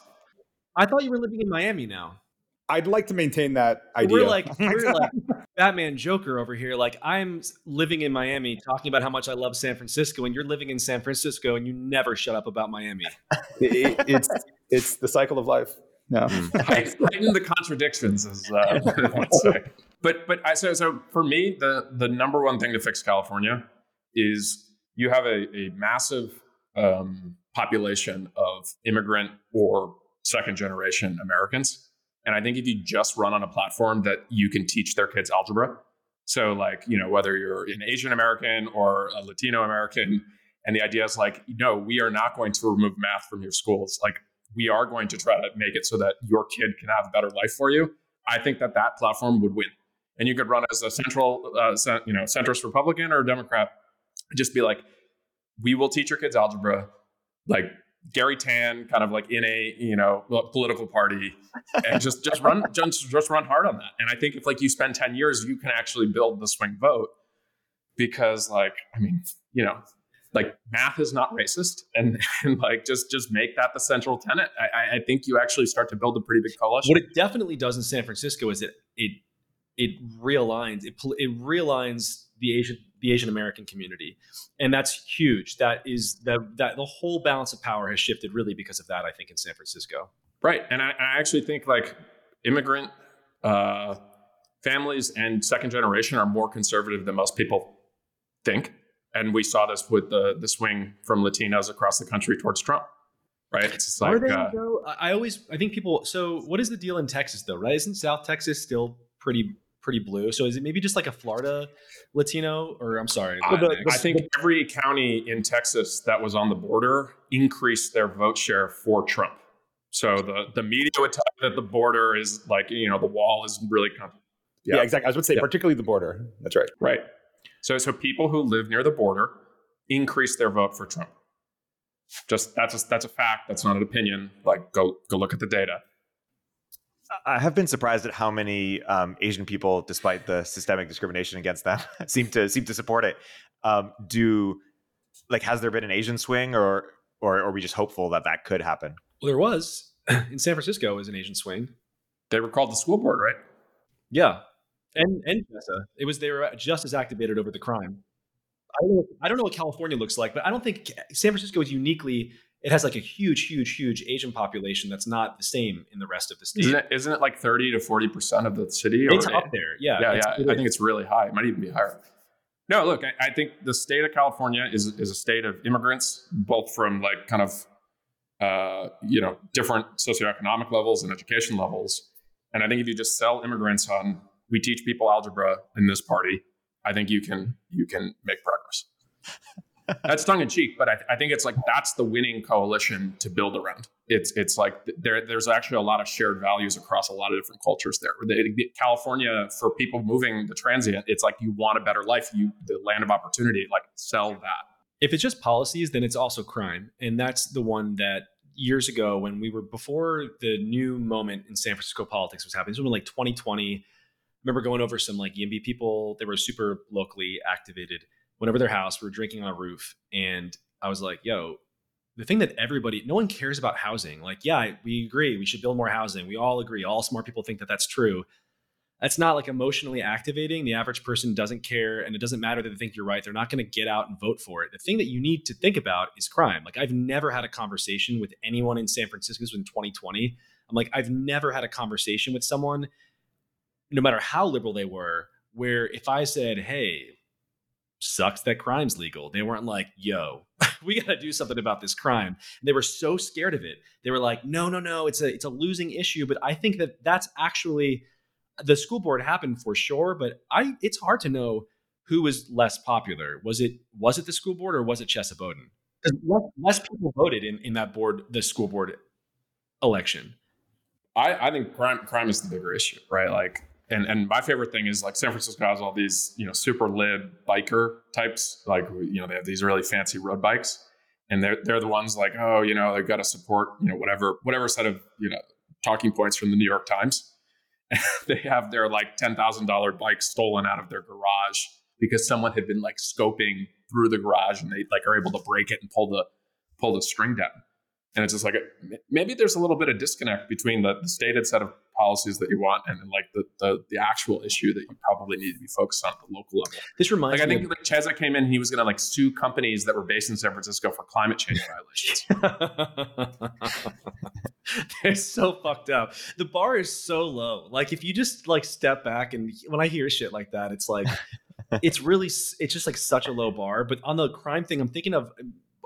I thought you were living in Miami now. I'd like to maintain that idea. We're like we're like Batman Joker over here. Like I'm living in Miami, talking about how much I love San Francisco, and you're living in San Francisco, and you never shut up about Miami. it, it's it's the cycle of life. No, heighten the contradictions is uh. But but I so so for me, the the number one thing to fix California is you have a, a massive um, population of immigrant or second generation Americans and I think if you just run on a platform that you can teach their kids algebra, so like, you know, whether you're an Asian American or a Latino American, and the idea is like, no, we are not going to remove math from your schools. Like, we are going to try to make it so that your kid can have a better life for you. I think that that platform would win. And you could run as a central, uh, you know, centrist Republican or Democrat. Just be like, we will teach your kids algebra. Like, Garry Tan kind of like in a you know political party and just just run just just run hard on that. And I think if like you spend 10 years, you can actually build the swing vote because like I mean, you know, like math is not racist and, and like just just make that the central tenet. I, I think you actually start to build a pretty big coalition. What it definitely does in San Francisco is it it it realigns it, it realigns the Asian the Asian American community, and that's huge. That is the that the whole balance of power has shifted really because of that. I think in San Francisco, right? And I, I actually think like immigrant uh, families and second generation are more conservative than most people think. and we saw this with the the swing from Latinos across the country towards Trump. Right? It's just Are like they uh, though? I I always I think people. So what is the deal in Texas though? Right? Isn't South Texas still pretty pretty blue? So is it maybe just like a Florida Latino? Or I'm sorry, I, Latinx? I think every county in Texas that was on the border increased their vote share for Trump. So the the media would tell you that the border is like you know the wall is really kind of Yeah, Yeah. exactly. I was going to say, Yeah. particularly the border. That's right. right. So so people who live near the border increase their vote for Trump. Just that's a, that's a fact. That's not an opinion. Like go go look at the data. I have been surprised at how many um, Asian people, despite the systemic discrimination against them, seem to seem to support it. Um, do like has there been an Asian swing, or or are we just hopeful that that could happen? well, there was in San Francisco was an Asian swing. They were called the school board, right? Yeah, and and Chesa. It was they were just as activated over the crime. I don't, know, I don't know what California looks like, but I don't think San Francisco is uniquely. It has like a huge, huge, huge Asian population that's not the same in the rest of the state. Isn't it isn't it like thirty to forty percent of the city? it's up there, yeah. yeah, yeah. I think it's really high. It might even be higher. No, look, I, I think the state of California is is a state of immigrants, both from like kind of uh, you know different socioeconomic levels and education levels. And I think if you just sell immigrants on we teach people algebra in this party, I think you can you can make progress. that's tongue in cheek, but I, I think it's like that's the winning coalition to build around. It's it's like th- there there's actually a lot of shared values across a lot of different cultures there. California for people moving the transient, it's like you want a better life, you the land of opportunity, like sell that. if it's just policies, then it's also crime. And that's the one that years ago, when we were before the new moment in San Francisco politics was happening, this was like 2020. I remember going over some like YIMBY people, they were super locally activated. Went over their house, we were drinking on a roof, and I was like, yo, the thing that everybody, no one cares about housing. Like, yeah, we agree, we should build more housing. We all agree. All smart people think that that's true that's not like emotionally activating. The average person doesn't care, and it doesn't matter that they think you're right. They're not going to get out and vote for it. The thing that you need to think about is crime. Like I've never had a conversation with anyone in San Francisco. In 2020. I'm like I've never had a conversation with someone, no matter how liberal they were, where if I said, "Hey, sucks that crime's legal," they weren't like, "Yo, we got to do something about this crime." They were so scared of it. They were like, "No, no, no, it's a it's a losing issue." But I think that that's actually the school board happened for sure, but I it's hard to know who was less popular. Was it was it the school board or was it Chesa Boudin? 'Cause Less, less people voted in, in that board, the school board election. I, I think crime crime is the bigger issue, right? Like, and and my favorite thing is like San Francisco has all these you know super lib biker types, like you know they have these really fancy road bikes, and they're they're the ones like oh you know they've got to support you know whatever whatever set of you know talking points from the New York Times. they have their like ten thousand dollar bike stolen out of their garage because someone had been like scoping through the garage and they like are able to break it and pull the pull the string down. And it's just like maybe there's a little bit of disconnect between the, the stated set of policies that you want and then like the, the the actual issue that you probably need to be focused on at the local level. This reminds Like I me. think like Chesa came in, he was going to like sue companies that were based in San Francisco for climate change violations. They're so fucked up. The bar is so low. Like if you just like step back and when I hear shit like that, it's like it's really it's just like such a low bar. But on the crime thing, I'm thinking of.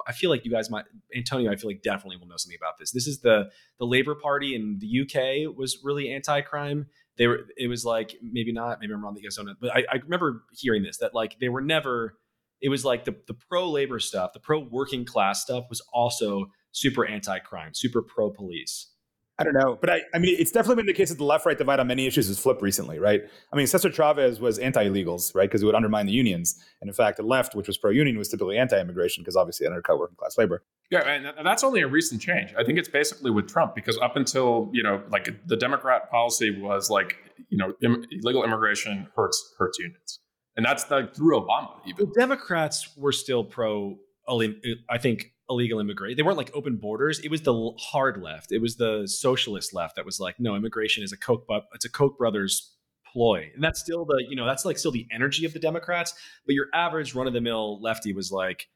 I feel like you guys might Antonio. I feel like definitely will know something about this. This is the the Labor Party in the UK was really anti-crime. They were. It was like maybe not. Maybe I'm wrong. That you guys don't know. But I, I remember hearing this that like they were never. It was like the the pro labor stuff, the pro working class stuff was also super anti-crime, super pro police. I don't know, but I, I mean, it's definitely been the case that the left-right divide on many issues has flipped recently, right? I mean, Cesar Chavez was anti-illegals, right, because it would undermine the unions, and in fact, the left, which was pro-union, was typically anti-immigration because obviously it undercut working-class labor. Yeah, and that's only a recent change. I think it's basically with Trump because up until you know, like the Democrat policy was like you know, Im- illegal immigration hurts hurts unions, and that's like through Obama even. The Democrats were still pro. I think illegal immigration. They weren't like open borders. It was the hard left. It was the socialist left that was like, no, immigration is a Koch, but it's a Koch brothers ploy, and that's still the you know that's like still the energy of the Democrats. But your average run of the mill lefty was like,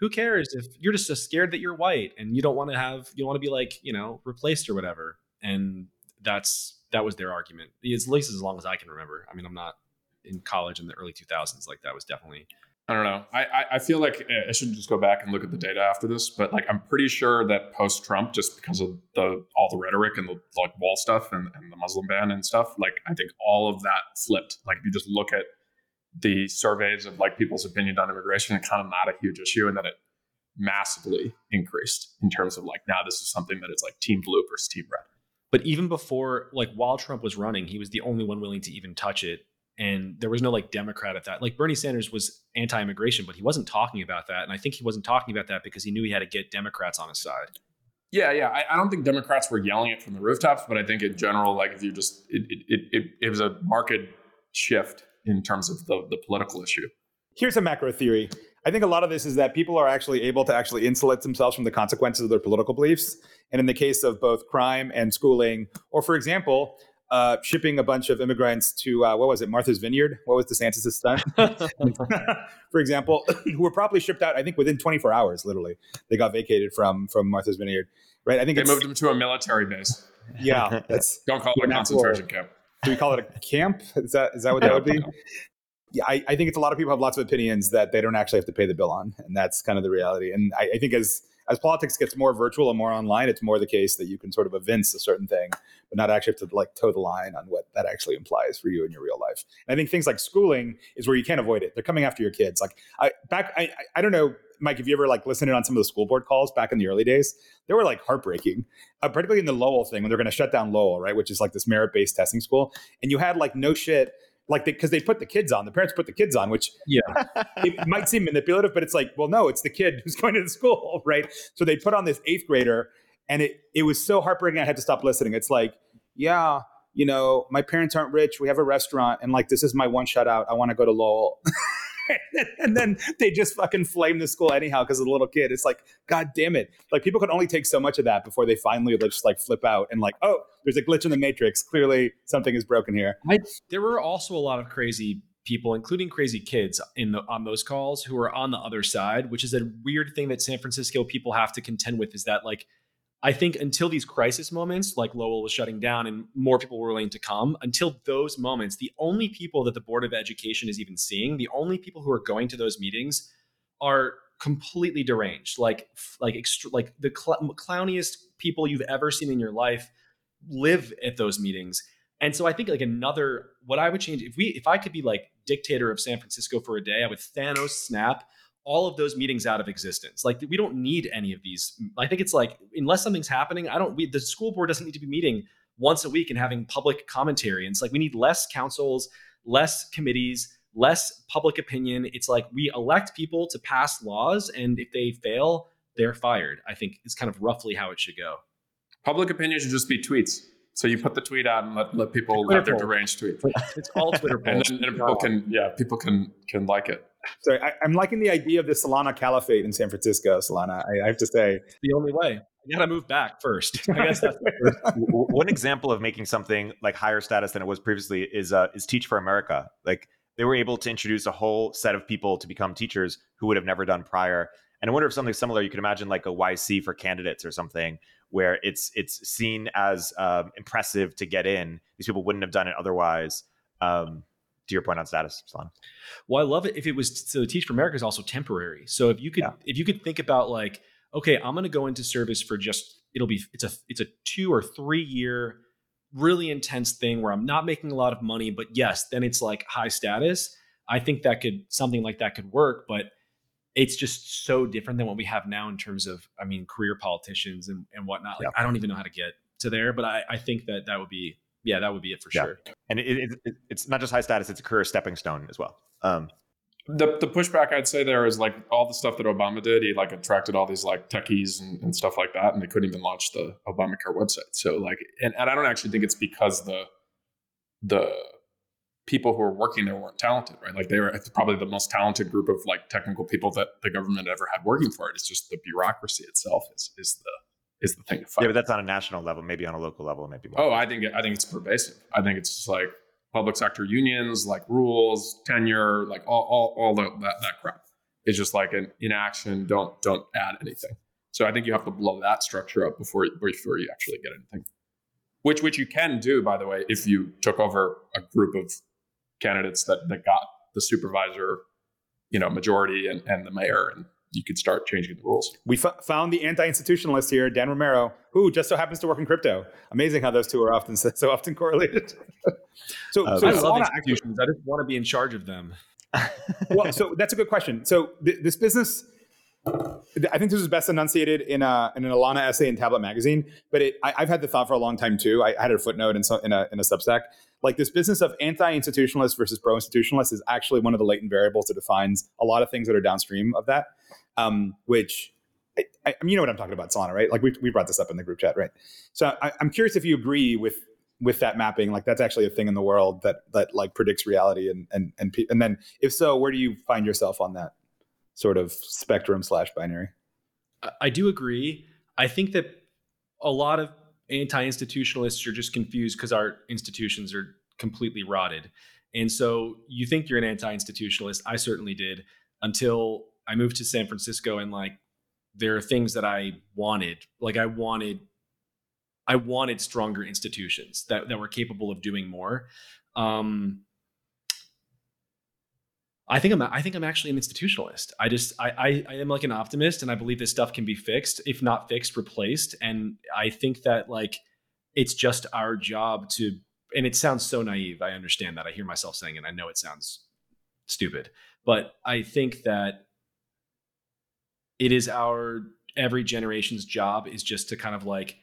who cares if you're just so scared that you're white and you don't want to have you want to be like you know replaced or whatever. And that's that was their argument. At least as long as I can remember. I mean, I'm not in college in the early 2000s. Like that was definitely I don't know. I, I, feel like eh, I should just go back and look at the data after this, but like I'm pretty sure that post Trump, just because of the all the rhetoric and the like wall stuff and, and the Muslim ban and stuff, like I think all of that flipped. Like if you just look at the surveys of like people's opinion on immigration, it's kind of not a huge issue, and then it massively increased in terms of like now this is something that it's like team blue versus team red. But even before, like while Trump was running, he was the only one willing to even touch it. And there was no like Democrat at that. Like Bernie Sanders was anti immigration, but he wasn't talking about that. And I think he wasn't talking about that because he knew he had to get Democrats on his side. Yeah, yeah. I, I don't think Democrats were yelling it from the rooftops, but I think in general, like if you just, it, it, it, it was a market shift in terms of the, the political issue. Here's a macro theory. I think a lot of this is that people are actually able to actually insulate themselves from the consequences of their political beliefs. And in the case of both crime and schooling, or for example, uh, shipping a bunch of immigrants to uh, what was it, Martha's Vineyard? What was DeSantis' stunt? for example, who were probably shipped out. I think within 24 hours, literally, they got vacated from from Martha's Vineyard. Right? I think they moved them to a military base. Yeah, that's don't call it a concentration camp. Do we call it a camp? Is that is that what that would be? Yeah, I, I, think it's a lot of people have lots of opinions that they don't actually have to pay the bill on, and that's kind of the reality. And I, I think as as politics gets more virtual and more online, it's more the case that you can sort of evince a certain thing, but not actually have to like toe the line on what that actually implies for you in your real life. And I think things like schooling is where you can't avoid it. They're coming after your kids. Like I back, I, I don't know, Mike, if you ever like listened in on some of the school board calls back in the early days, they were like heartbreaking, uh, particularly in the Lowell thing when they're going to shut down Lowell, right, which is like this merit based testing school, and you had like no shit like because they, they, put the kids on the parents put the kids on which yeah. it might seem manipulative but it's like well no it's the kid who's going to the school right? So they put on this eighth grader and it it was so heartbreaking i had to stop listening. It's like yeah you know my parents aren't rich we have a restaurant and like this is my one shutout i want to go to lowell and then they just fucking flame the school anyhow because of the little kid. It's like, god damn it! Like people can only take so much of that before they finally just like flip out and like, oh, there's a glitch in the matrix. Clearly, something is broken here. I, there were also a lot of crazy people, including crazy kids, in the on those calls who are on the other side, which is a weird thing that San Francisco people have to contend with. Is that like I think until these crisis moments, like Lowell was shutting down and more people were willing to come, until those moments, the only people that the Board of Education is even seeing, the only people who are going to those meetings are completely deranged, like like extra, like the cl- clowniest people you've ever seen in your life live at those meetings. And so I think like another what I would change if we if I could be like dictator of San Francisco for a day, I would Thanos snap all of those meetings out of existence. Like we don't need any of these. I think it's like unless something's happening, I don't. We, the school board doesn't need to be meeting once a week and having public commentary. And it's like we need less councils, less committees, less public opinion. It's like we elect people to pass laws, and if they fail, they're fired. I think it's kind of roughly how it should go. Public opinion should just be tweets. So you put the tweet out and let, let people have their deranged tweet. It's all Twitter polls. and then, and people can yeah people can can like it. Sorry, I, am liking the idea of the Solana Caliphate in San Francisco. Solana, I, I have to say, it's the only way. You got to move back first. I guess that's one example of making something like higher status than it was previously is uh, is Teach for America. Like they were able to introduce a whole set of people to become teachers who would have never done prior. And I wonder if something similar you could imagine like a YC for candidates or something where it's it's seen as um, impressive to get in. These people wouldn't have done it otherwise. Um, to your point on status, Solana. Well, I love it if it was so. Teach for America is also temporary. So if you could yeah. if you could think about like, okay, I'm going to go into service for just it'll be it's a it's a two or three year really intense thing where I'm not making a lot of money, but yes, then it's like high status. I think that could something like that could work, but it's just so different than what we have now in terms of, I mean, career politicians and, and whatnot. Like, yeah. I don't even know how to get to there, but I, I think that that would be, yeah, that would be it for yeah. sure. And it, it, it's not just high status; it's a career stepping stone as well. Um, the the pushback I'd say there is like all the stuff that Obama did. He like attracted all these like techies and, and stuff like that, and they couldn't even launch the Obamacare website. So like, and, and I don't actually think it's because the the people who were working there weren't talented, right? Like they were probably the most talented group of like technical people that the government ever had working for it. It's just the bureaucracy itself is is the is the thing to fight. Yeah, but that's on a national level, maybe on a local level, maybe. More. Oh, I think I think it's pervasive. I think it's just like public sector unions, like rules, tenure, like all all, all the, that that crap. It's just like an inaction. Don't don't add anything. So I think you have to blow that structure up before before you actually get anything. Which which you can do, by the way, if you took over a group of candidates that, that got the supervisor you know majority and, and the mayor, and you could start changing the rules. We f- found the anti-institutionalist here, Dan Romero, who just so happens to work in crypto. Amazing how those two are often so often correlated. so, Uh, so I love Solana actually- institutions. I just want to be in charge of them. well, so that's a good question. So th- this business, I think this was best enunciated in a in an Alana essay in Tablet Magazine. But it, I, I've had the thought for a long time too. I, I had a footnote in, so, in a in a Substack. Like this business of anti-institutionalist versus pro-institutionalist is actually one of the latent variables that defines a lot of things that are downstream of that. Um, which I, I, you know what I'm talking about, Solana, right? Like we we brought this up in the group chat, right? So I, I'm curious if you agree with with that mapping like that's actually a thing in the world that that like predicts reality and and and pe- and then if so where do you find yourself on that sort of spectrum slash binary I- do agree. I think that a lot of anti-institutionalists are just confused because our institutions are completely rotted. And so you think you're an anti-institutionalist. I certainly did until I moved to San Francisco and like there are things that I wanted. Like I wanted I wanted stronger institutions that, that were capable of doing more. Um, I think I'm I think I'm actually an institutionalist. I just I, I I am like an optimist and I believe this stuff can be fixed, if not fixed, replaced. And I think that like it's just our job to and it sounds so naive. I understand that. I hear myself saying it. I know it sounds stupid. But I think that it is our every generation's job is just to kind of like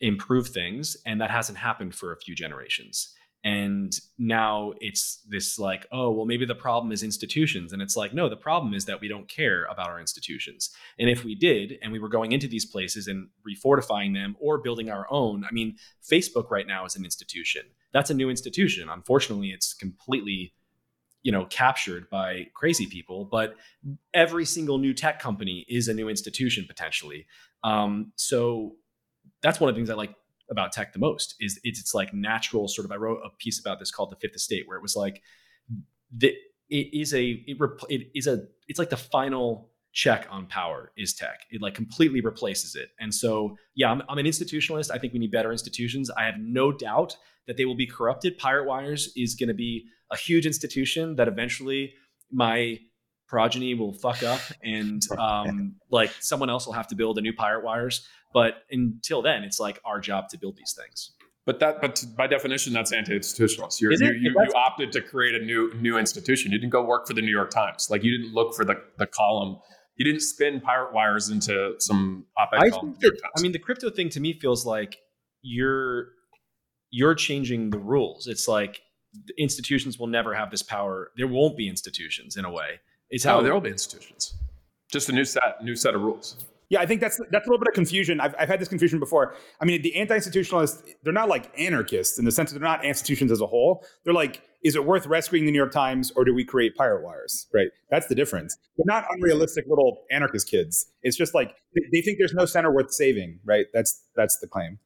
improve things and that hasn't happened for a few generations. And now it's this like oh well maybe the problem is institutions. And it's like no the problem is that we don't care about our institutions. And if we did and we were going into these places and refortifying them or building our own i mean facebook right now is an institution. That's a new institution. Unfortunately it's completely you know captured by crazy people but every single new tech company is a new institution potentially. Um, so that's one of the things i like about tech the most is it's, it's like natural sort of i wrote a piece about this called the fifth estate where it was like the, it is a it, it is a it's like the final check on power is tech. It like completely replaces it. And so yeah I'm, I'm an institutionalist. I think we need better institutions. I have no doubt that they will be corrupted. Pirate wires is going to be a huge institution that eventually my progeny will fuck up and um, like someone else will have to build a new pirate wires but until then it's like our job to build these things But that, but by definition, that's anti-institutionalist. You're, you, you, you opted to create a new new institution. You didn't go work for the New York Times. Like you didn't look for the, the column. You didn't spin pirate wires into some op-ed I column. think the New York that, I mean, the crypto thing to me feels like you're you're changing the rules. It's like institutions will never have this power. There won't be institutions in a way. It's how oh, there will be institutions. Just a new set, new set of rules. yeah i think that's that's a little bit of confusion i've, I've had this confusion before i mean the anti-institutionalists they're not like anarchists in the sense that they're not institutions as a whole they're like is it worth rescuing the new york times or do we create pirate wires right that's the difference they're not unrealistic little anarchist kids it's just like they, they think there's no center worth saving right that's that's the claim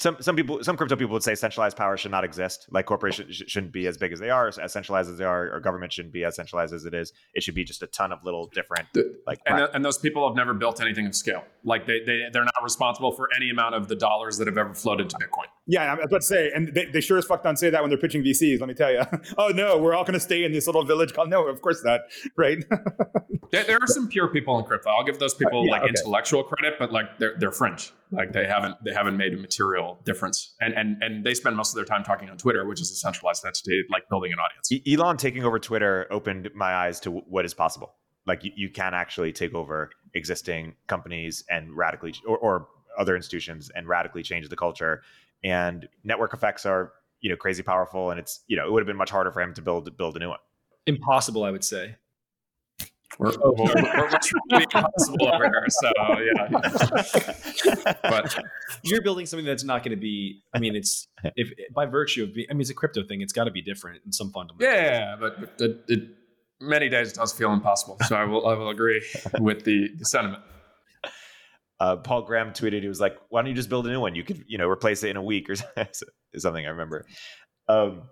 some some people some crypto people would say centralized power should not exist like corporations sh- shouldn't be as big as they are as centralized as they are or government shouldn't be as centralized as it is it should be just a ton of little different like And, th- and those people have never built anything of scale. Like they, they, they're not responsible for any amount of the dollars that have ever flowed into Bitcoin. Yeah, I'm about to say, and they, they sure as fuck don't say that when they're pitching VCs. Let me tell you. oh no, we're all going to stay in this little village called. No, of course not. Right? There, there are some pure people in crypto. I'll give those people uh, Yeah, like okay. intellectual credit, but like they're they're fringe. Like they haven't they haven't made a material difference. And and and they spend most of their time talking on Twitter, which is a centralized entity, like building an audience. Elon taking over Twitter opened my eyes to what is possible. Like you, you can actually take over existing companies and radically, or, or other institutions and radically change the culture. And network effects are, you know, crazy powerful. And it's, you know, it would have been much harder for him to build build a new one. impossible, I would say. We're, we're, we're, we're truly impossible over here. So yeah. But You're building something that's not going to be. I mean, it's if by virtue of being. I mean, it's a crypto thing. It's got to be different in some fundamental. yeah, but, but it, it, many days it does feel impossible. So I will I will agree with the, the sentiment. uh, Paul Graham tweeted, he was like, "Why don't you just build a new one? You could, you know, replace it in a week or something." I remember. Um,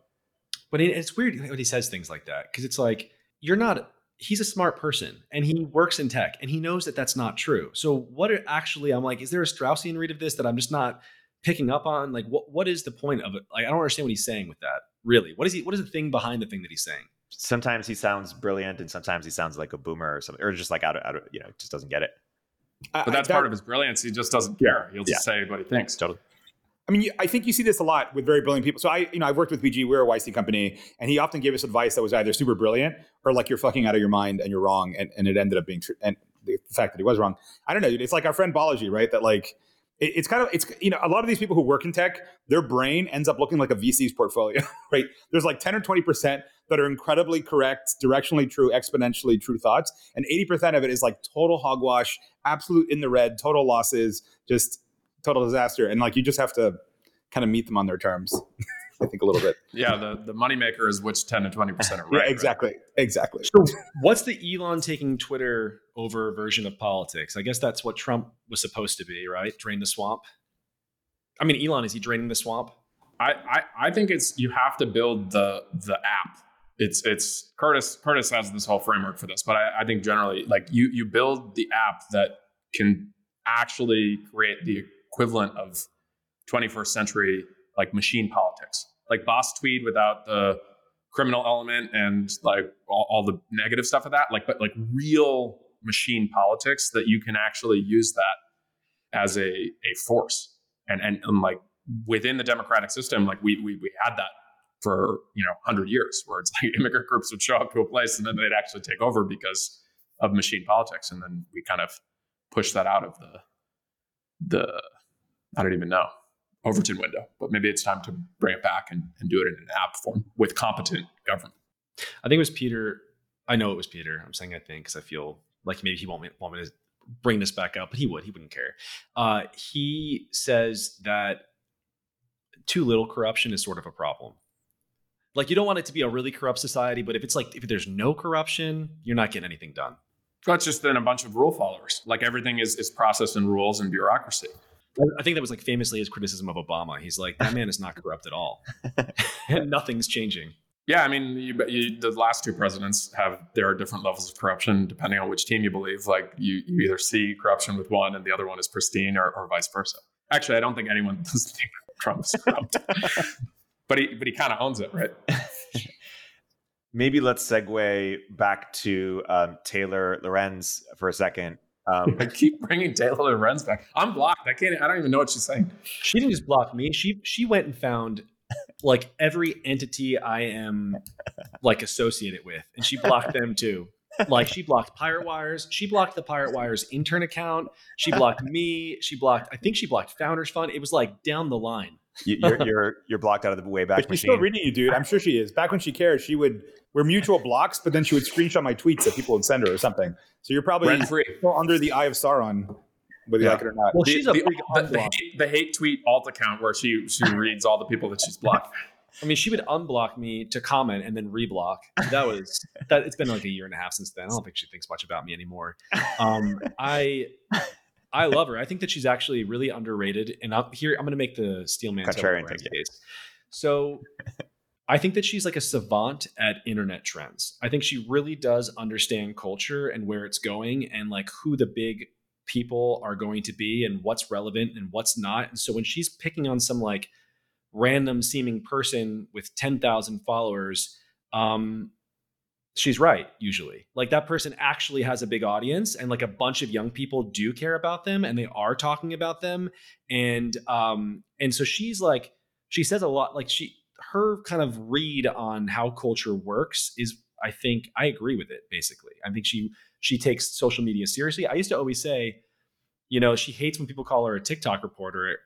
But it, it's weird when he says things like that because it's like you're not. He's a smart person and he works in tech and he knows that that's not true. So what are actually? I'm like, is there a Straussian read of this that I'm just not picking up on? Like, what what is the point of it? Like, I don't understand what he's saying with that. Really, what is he? What is the thing behind the thing that he's saying? sometimes he sounds brilliant and sometimes he sounds like a boomer or something, or just like out of, out of you know, just doesn't get it. But that's part of his brilliance. He just doesn't care. He'll just say what he thinks. Totally. I mean, I think you see this a lot with very brilliant people. So I, you know, I've worked with PG. We're a YC company, and he often gave us advice that was either super brilliant or like you're fucking out of your mind and you're wrong, and, and it ended up being true. And the fact that he was wrong, I don't know. It's like our friend Balaji, right? That like it, it's kind of it's you know a lot of these people who work in tech, their brain ends up looking like a VC's portfolio, right? There's like ten or twenty percent that are incredibly correct, directionally true, exponentially true thoughts, and eighty percent of it is like total hogwash, absolute in the red, total losses, just total disaster, and like you just have to kind of meet them on their terms. I think a little bit. Yeah, the, the moneymaker is which 10 to 20% are right. yeah, exactly. Right? Exactly. So what's the Elon taking Twitter over version of politics? I guess that's what Trump was supposed to be, right? Drain the swamp. I mean, Elon, is he draining the swamp? I, I, I think it's you have to build the the app. It's it's Curtis Curtis has this whole framework for this, but I, I think generally like you you build the app that can actually create the equivalent of 21st century like machine politics, like boss tweed without the criminal element and like all, all, the negative stuff of that, like but like real machine politics that you can actually use that as a a force. And and, and like within the democratic system, like we we we had that for you know 100 years where it's like immigrant groups would show up to a place and then they'd actually take over because of machine politics. And then we kind of push that out of the the i don't even know Overton window, but maybe it's time to bring it back and, and do it in an app form with competent government. I think it was Peter. I know it was Peter. I'm saying I think because I feel like maybe he won't want me to bring this back up, but he would. He wouldn't care. Uh, he says that too little corruption is sort of a problem. Like you don't want it to be a really corrupt society, but if it's like if there's no corruption, you're not getting anything done. That's just then a bunch of rule followers. Like everything is is process and rules and bureaucracy. I think that was like famously his criticism of Obama. He's like, that man is not corrupt at all, and nothing's changing. Yeah, I mean, you, you, the last two presidents have there are different levels of corruption depending on which team you believe. Like you, you either see corruption with one and the other one is pristine, or, or vice versa. Actually, I don't think anyone does think Trump's corrupt, but he but he kind of owns it, right? Maybe let's segue back to um, Taylor Lorenz for a second. Um, I keep bringing Taylor Lorenz back. I'm blocked. I can't. I don't even know what she's saying. She didn't just block me. She she went and found like every entity I am like associated with, and she blocked them too. Like she blocked Pirate Wires. She blocked the Pirate Wires intern account. She blocked me. She blocked. I think she blocked Founders Fund. It was like down the line. You're you're you're blocked out of the way back. But she's still reading you, dude. I'm sure she is. Back when she cared, she would we're mutual blocks, but then she would screenshot my tweets that people would send her or something. So you're probably still under the eye of Sauron, whether yeah. you like it or not. Well, the, she's a the, the, the, hate, the hate tweet alt account where she she reads all the people that she's blocked. I mean, she would unblock me to comment and then reblock. That was that. It's been like a year and a half since then. I don't think she thinks much about me anymore. Um, I I love her. I think that she's actually really underrated. And I'm here. I'm going to make the Steelman contrarian case. So I think that she's like a savant at internet trends. I think she really does understand culture and where it's going and like who the big people are going to be and what's relevant and what's not. And so when she's picking on some like random seeming person with 10,000 followers, um, she's right usually. Like that person actually has a big audience and like a bunch of young people do care about them and they are talking about them. And um, and so she's like, she says a lot like she her kind of read on how culture works is I think I agree with it basically. I think she she takes social media seriously. I used to always say, you know, she hates when people call her a TikTok reporter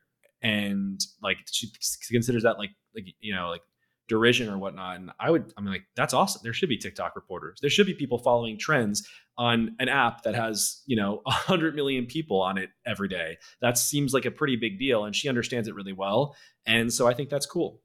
and like she considers that like like you know like derision or whatnot. And I would I'm like that's awesome. There should be TikTok reporters. There should be people following trends on an app that has you know a hundred million people on it every day. That seems like a pretty big deal, and she understands it really well. And so I think that's cool.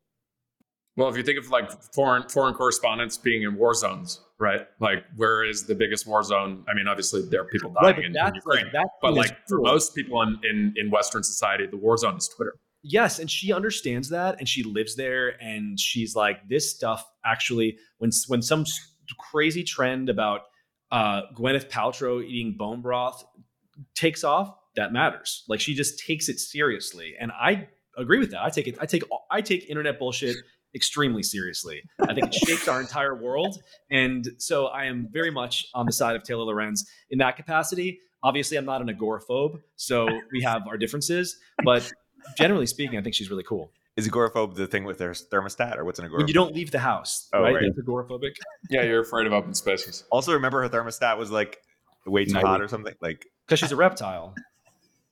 Well, if you think of like foreign foreign correspondents being in war zones, right? Like, where is the biggest war zone? I mean, obviously there are people dying right, in, in, Ukraine, like, but like cool. for most people in, in in Western society, the war zone is Twitter. Yes, and she understands that, and she lives there, and she's like, this stuff actually, when when some crazy trend about uh, Gwyneth Paltrow eating bone broth takes off, that matters. Like she just takes it seriously, and I agree with that. I take it. I take I take internet bullshit extremely seriously. I think it shapes our entire world, and so I am very much on the side of Taylor Lorenz in that capacity. Obviously, I'm not an agoraphobe, so we have our differences, but generally speaking, I think she's really cool. Is agoraphobe the thing with their thermostat, or what's an agoraphobe? When you don't leave the house, Oh, right? right. That's agoraphobic. Yeah, you're afraid of open spaces. also, remember her thermostat was like way too No. hot or something. Like, Because she's a reptile.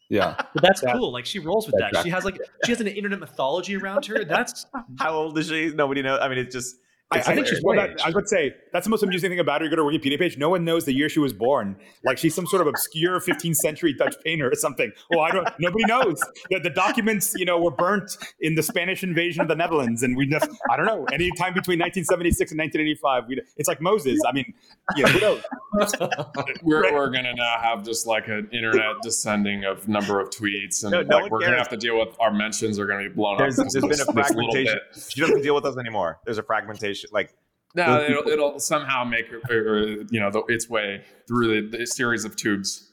Yeah. But that's That- cool. Like she rolls with that that. She has like she has an internet mythology around her. That's how old is she? Nobody knows. I mean, it's just. I, it's I think she's hilarious. well, that, I was about to say that's the most amusing thing about her. You go to her Wikipedia page. No one knows the year she was born. Like she's some sort of obscure 15th century Dutch painter or something. Well, I don't. Nobody knows that the documents, you know, were burnt in the Spanish invasion of the Netherlands, and we just I don't know any time between 1976 and 1985. We, it's like Moses. I mean, you know, who knows? We're, Right. we're gonna now have just like an internet descending of number of tweets, and No, no like we're gonna have to deal with our mentions are gonna be blown There's, up. because there's of been a this little fragmentation. bit. She doesn't deal with us anymore. There's a fragmentation. Like, No, it'll, it'll somehow make it, or, you know the, its way through the, the series of tubes.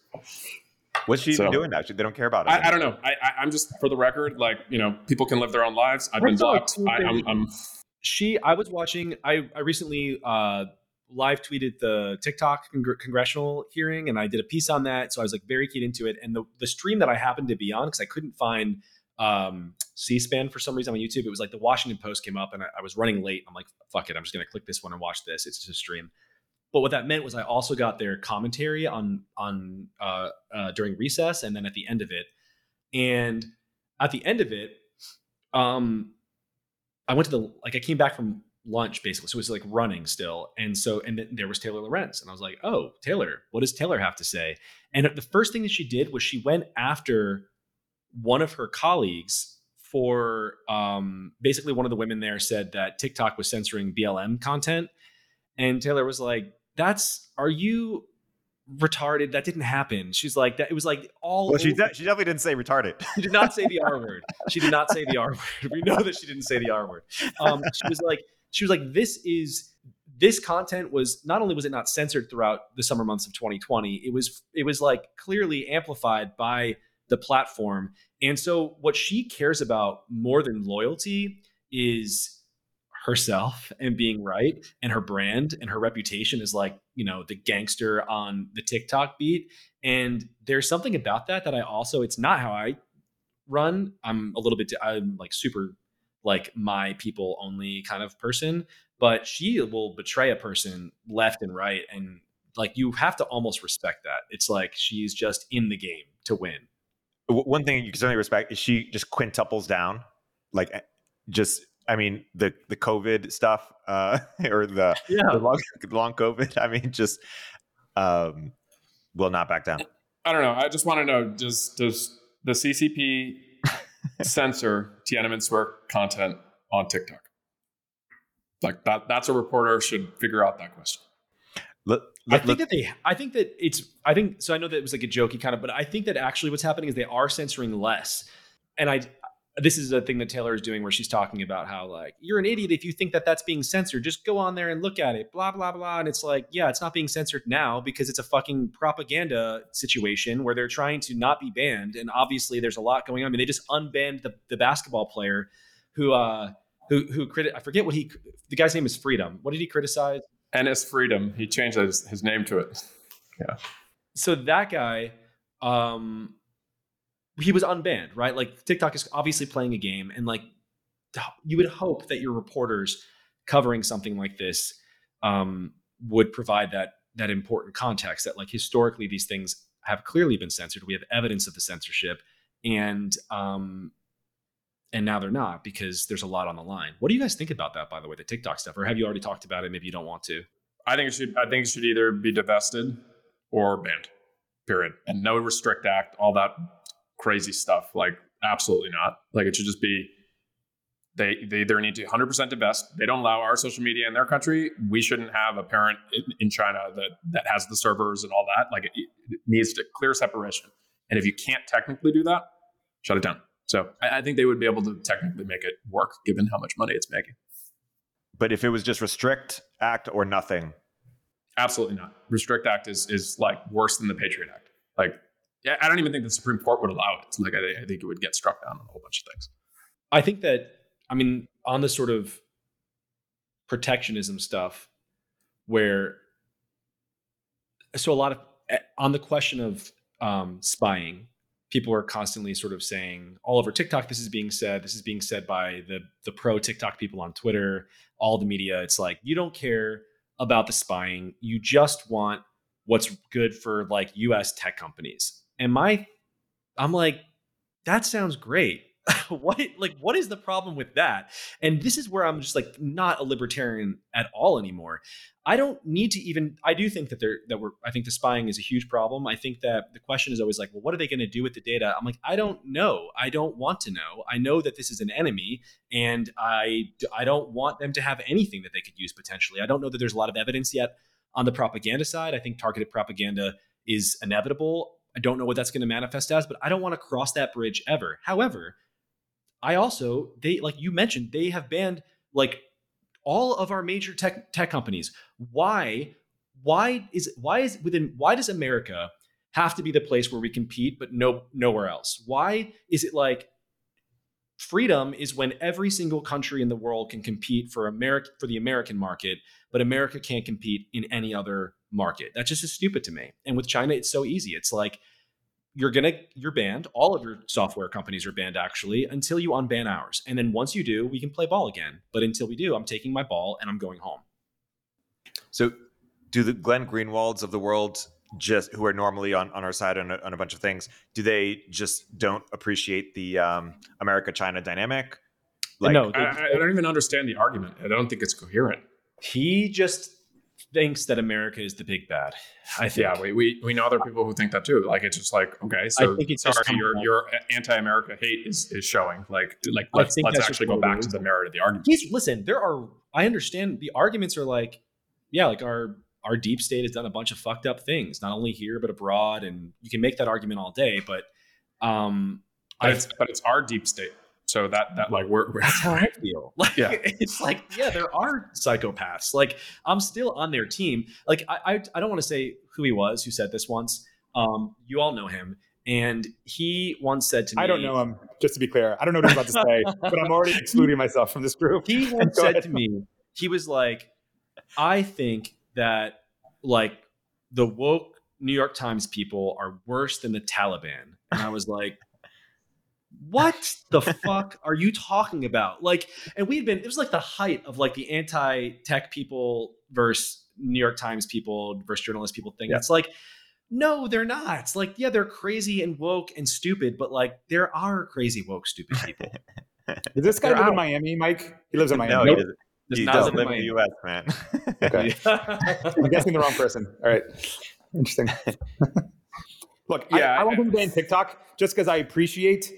what's she So- doing now? She, they don't care about it I, I don't know. I, I, I'm just for the record, like you know, people can live their own lives. I've been blocked. I, I'm. I'm she. I was watching. I I recently uh, live tweeted the TikTok congr- congressional hearing, and I did a piece on that. So I was like very keyed into it. And the the stream that I happened to be on because I couldn't find um, C-SPAN for some reason on YouTube. It was like the Washington Post came up, and I, I was running late. I'm like, fuck it, I'm just gonna click this one and watch this. It's just a stream. But what that meant was I also got their commentary on on uh, uh, during recess, and then at the end of it. And at the end of it, um, I went to the like I came back from lunch basically, so it was like running still, and so and then there was Taylor Lorenz, and I was like, oh, Taylor, what does Taylor have to say? And the first thing that she did was she went after one of her colleagues for um, basically one of the women there said that TikTok was censoring BLM content, and Taylor was like, "That's are you retarded? That didn't happen." She's like, "That it was like all." Well, she, de- she definitely didn't say retarded. she did not say the R word. She did not say the R word. We know that she didn't say the R word. Um, she was like, she was like, this is this content was not only was it not censored throughout the summer months of 2020, it was it was like clearly amplified by the platform. And so what she cares about more than loyalty is herself and being right and her brand and her reputation is like you know the gangster on the tiktok beat. And there's something about that that i also it's not how i run. I'm a little bit i'm like super like my people only kind of person but she will betray a person left and right. And like you have to almost respect that. It's like she's just in the game to win One thing you can certainly respect is she just quintuples down. Like, eh, just, I mean, the the COVID stuff uh, or the, yeah the long, long COVID, I mean, just um, will not back down. I don't know. I just want to know does does the CCP censor Tiananmen Square content on TikTok? Like that that's a reporter should figure out that question. Let, I think that they. I think that it's. I think so. I know that it was like a jokey kind of, but I think that actually what's happening is they are censoring less. And I, this is a thing that Taylor is doing where she's talking about how like you're an idiot if you think that that's being censored. Just go on there and look at it. Blah blah blah. And it's like, yeah, it's not being censored now because it's a fucking propaganda situation where they're trying to not be banned. And obviously, there's a lot going on. I mean, they just unbanned the the basketball player who uh who who criti- I forget what he. The guy's name is Freedom. What did he criticize? Enes Freedom, he changed his, his name to it. Yeah. So that guy um he was unbanned right like tiktok is obviously playing a game and like you would hope that your reporters covering something like this um would provide that that important context that like historically these things have clearly been censored we have evidence of the censorship and um and now they're not because there's a lot on the line what do you guys think about that by the way the tiktok stuff or have you already talked about it maybe you don't want to I think it should I think it should either be divested or banned. Period. And no restrict act, all that crazy stuff. Like absolutely not. Like it should just be they they either need to 100% divest. They don't allow our social media in their country. We shouldn't have a parent in, in China that that has the servers and all that. Like it, it needs to clear separation. And if you can't technically do that, shut it down. So I, I think they would be able to technically make it work given how much money it's making. but if it was just restrict act or nothing, Absolutely not. Restrict Act is is like worse than the Patriot Act. Like, yeah, I don't even think the Supreme Court would allow it. Like, I, I think it would get struck down on a whole bunch of things. I think that I mean on the sort of protectionism stuff where so a lot of eh, on the question of um, spying people are constantly sort of saying all over tiktok this is being said this is being said by the the pro tiktok people on twitter all the media. It's like you don't care about the spying. You just want what's good for like us tech companies. And my i'm like that sounds great what like what is the problem with that? And this is where i'm just like not a libertarian at all anymore. I don't need to even i do think that there that we're i think the spying is a huge problem. I think that the question is always like well what are they going to do with the data? I'm like i don't know. I don't want to know. I know that this is an enemy and i i don't want them to have anything that they could use potentially. I don't know that there's a lot of evidence yet on the propaganda side. I think targeted propaganda is inevitable. I don't know what that's going to manifest as, but I don't want to cross that bridge ever. However, I also they like you mentioned they have banned like all of our major tech tech companies. Why why is why is within why does America have to be the place where we compete but no nowhere else? Why is it like freedom is when every single country in the world can compete for America for the American market, but America can't compete in any other market. That's just stupid to me. And with China, it's so easy. It's like you're gonna you're banned. All of your software companies are banned actually until you unban ours. And then once you do, we can play ball again. But until we do, I'm taking my ball and I'm going home. So, do the Glenn Greenwalds of the world just who are normally on, on our side on a, on a bunch of things, do they just don't appreciate the um, America China dynamic? Like, no, I, I don't even understand the argument. I don't think it's coherent. He just thinks that America is the big bad. I think. Yeah, we, we, we know other people who think that too. Like it's just like okay, so I think it's sorry, your your anti-America hate is is showing. Like like let's let's actually go back to the merit of the argument. He's, listen, there are I understand the arguments are like yeah, like our our deep state has done a bunch of fucked up things, not only here but abroad, and you can make that argument all day. But um, but it's, but it's our deep state. So that that like we're, we're that's how I feel. Like yeah. it's like yeah, there are psychopaths. Like I'm still on their team. Like I I, I don't want to say who he was who said this once. Um, you all know him, and he once said to me, I don't know him. Just to be clear, I don't know what he's about to say, but I'm already excluding myself from this group. He once said ahead. to me, he was like, I think that like the woke New York Times people are worse than the Taliban, and I was like what the fuck are you talking about? Like, and we've been, it was like the height of like the anti tech people versus New York Times people versus journalist people thing. Yeah. It's like, no, they're not. It's like, yeah, they're crazy and woke and stupid, but like there are crazy, woke, stupid people. Does this guy live in Miami, Mike? He lives in Miami. No, he doesn't, he doesn't live in the US, man. okay. I'm guessing the wrong person. All right. Interesting. Look, yeah, I, I want him to ban TikTok just because I appreciate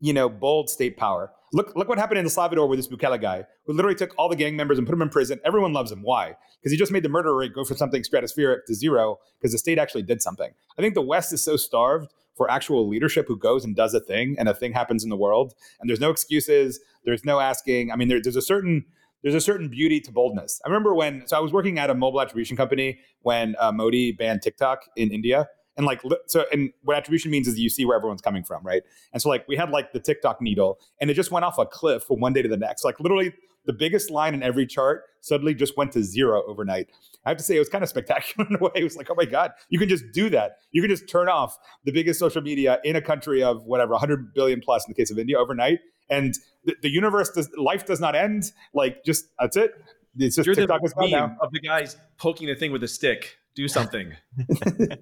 you know, bold state power. Look, look what happened in El Salvador with this Bukele guy, who literally took all the gang members and put them in prison. Everyone loves him. Why? Because he just made the murder rate go from something stratospheric to zero because the state actually did something. I think the West is so starved for actual leadership who goes and does a thing, and a thing happens in the world, and there's no excuses. There's no asking. I mean, there, there's a certain there's a certain beauty to boldness. I remember when so I was working at a mobile attribution company when uh, Modi banned TikTok in India and like so and what attribution means is you see where everyone's coming from right and so like we had like the tiktok needle and it just went off a cliff from one day to the next like literally the biggest line in every chart suddenly just went to zero overnight i have to say it was kind of spectacular in a way it was like oh my god you can just do that you can just turn off the biggest social media in a country of whatever 100 billion plus in the case of india overnight and the, the universe does life does not end like just that's it it's just You're TikTok the meme of the guys poking the thing with a stick. Do something.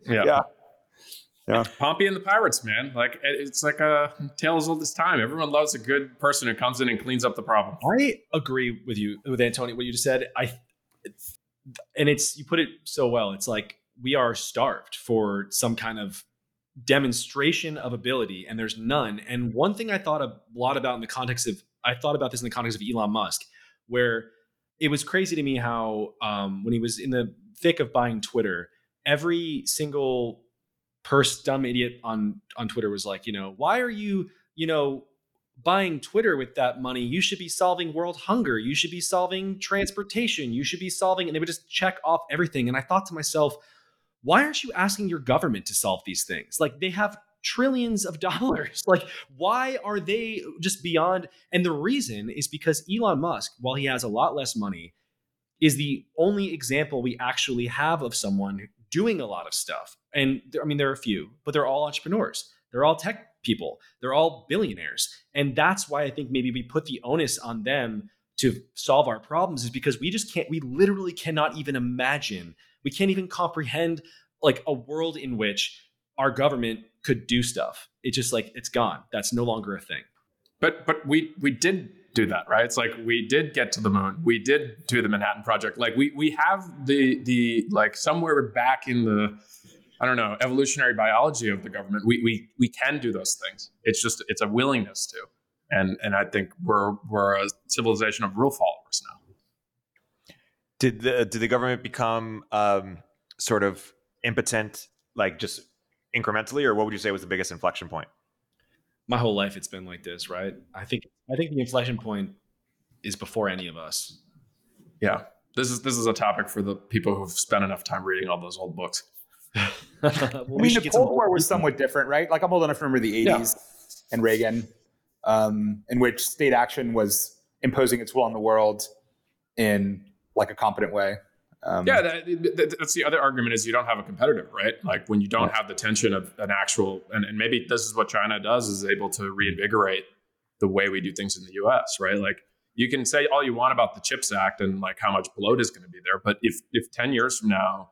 yeah. yeah. Yeah. Pompey and the Pirates, man. Like it's like a tales of this time. Everyone loves a good person who comes in and cleans up the problem. I agree with you, with Antonio, what you just said. I, and it's you put it so well. It's like we are starved for some kind of demonstration of ability, and there's none. And one thing I thought a lot about in the context of, I thought about this in the context of Elon Musk, where it was crazy to me how um, when he was in the thick of buying Twitter, every single Purse dumb idiot on on Twitter was like, you know, why are you, you know, buying Twitter with that money? You should be solving world hunger. You should be solving transportation. You should be solving, and they would just check off everything. And I thought to myself, why aren't you asking your government to solve these things? Like they have trillions of dollars. Like, why are they just beyond? And the reason is because Elon Musk, while he has a lot less money, is the only example we actually have of someone doing a lot of stuff. And I mean, there are a few, but they're all entrepreneurs. They're all tech people. They're all billionaires. And that's why I think maybe we put the onus on them to solve our problems is because we just can't, we literally cannot even imagine, we can't even comprehend like a world in which our government could do stuff. It's just like, it's gone. That's no longer a thing. But, but we, we did do that, right? It's like we did get to the moon. We did do the Manhattan Project. Like we we have the the like somewhere back in the I don't know evolutionary biology of the government. We we we can do those things. It's just it's a willingness to, and and I think we're we're a civilization of rule followers now. Did the did the government become um, sort of impotent, like just incrementally, or what would you say was the biggest inflection point? My whole life it's been like this, right? I think I think the inflection point is before any of us. Yeah. This is this is a topic for the people who've spent enough time reading all those old books. well, I mean, the Cold War was somewhat different, right? Like I'm old enough to remember the 80s yeah. and Reagan, um, in which state action was imposing its will on the world in like a competent way. Um, yeah, that, that's the other argument is you don't have a competitor, right? Like when you don't have the tension of an actual, and, and maybe this is what China does is able to reinvigorate the way we do things in the U.S. Right? Like you can say all you want about the Chips Act and like how much bloat is going to be there, but if if ten years from now,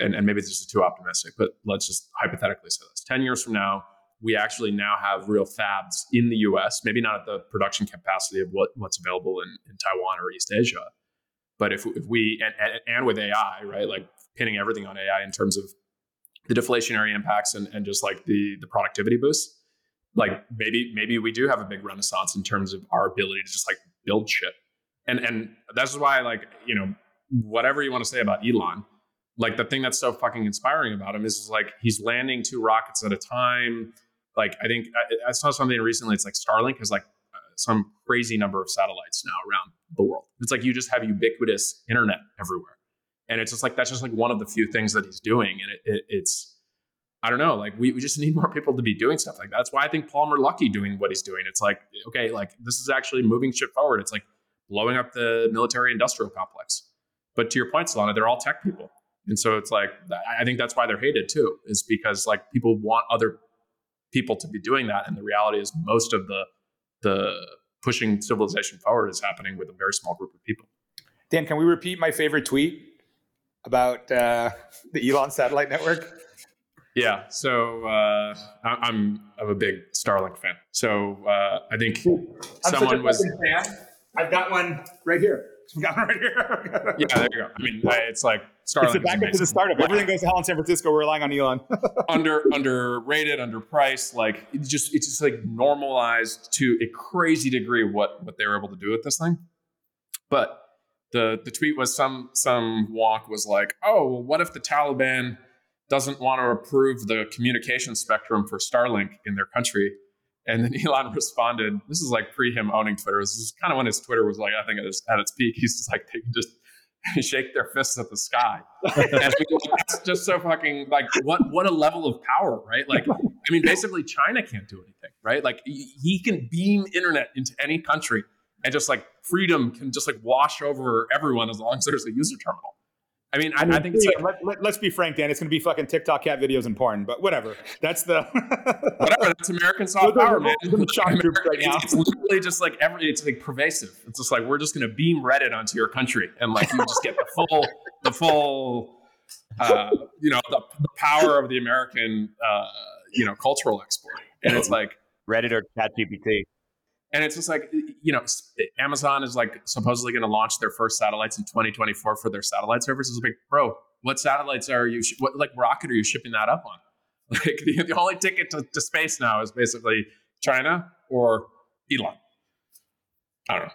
and, and maybe this is too optimistic, but let's just hypothetically say this: ten years from now, we actually now have real fabs in the U.S. Maybe not at the production capacity of what, what's available in, in Taiwan or East Asia but if, if we, and, and with AI, right, like pinning everything on AI in terms of the deflationary impacts and, and just like the, the productivity boosts, like maybe, maybe we do have a big renaissance in terms of our ability to just like build shit. And, and that's why like, you know, whatever you want to say about Elon, like the thing that's so fucking inspiring about him is like he's landing two rockets at a time. Like I think I, I saw something recently. It's like Starlink has like some crazy number of satellites now around the world. It's like you just have ubiquitous internet everywhere. And it's just like, that's just like one of the few things that he's doing. And it, it, it's, I don't know, like we, we just need more people to be doing stuff like that. That's why I think Palmer Luckey doing what he's doing. It's like, okay, like this is actually moving shit forward. It's like blowing up the military industrial complex. But to your point, Solana, they're all tech people. And so it's like, I think that's why they're hated too, is because like people want other people to be doing that. And the reality is most of the, the pushing civilization forward is happening with a very small group of people. Dan, can we repeat my favorite tweet about uh, the Elon satellite network? Yeah, so uh, I'm I'm a big Starlink fan. So uh, I think someone was. Fan. I've got one right here. got one right here. yeah, there you go. I mean, it's like Starlink. It's the backup to the startup. Everything goes to hell in San Francisco. We're relying on Elon. Under underrated, underpriced. Like it's just it's just like normalized to a crazy degree what what they were able to do with this thing. But the the tweet was some some wonk was like, oh, well, what if the Taliban doesn't want to approve the communication spectrum for Starlink in their country? And then Elon responded, this is like pre him owning Twitter. This is kind of when his Twitter was like, I think at its, at its peak, he's just like, they can just shake their fists at the sky. that's just so fucking like what what a level of power, right? Like, I mean, basically China can't do anything, right? Like he can beam internet into any country and just like freedom can just like wash over everyone as long as there's a user terminal. I mean, I, I, mean, I think yeah, like, let, us be frank, Dan. It's going to be fucking TikTok cat videos and porn, but whatever. That's the whatever. That's American soft power, man. American, right now. It's, it's literally just like every. It's like pervasive. It's just like we're just going to beam Reddit onto your country, and like you just get the full, the full, uh, you know, the, the, power of the American, uh, you know, cultural export. And it's like Reddit or ChatGPT and it's just like you know amazon is like supposedly going to launch their first satellites in 2024 for their satellite services It's like bro what satellites are you sh- what like rocket are you shipping that up on like the, the only ticket to, to, space now is basically china or elon i don't know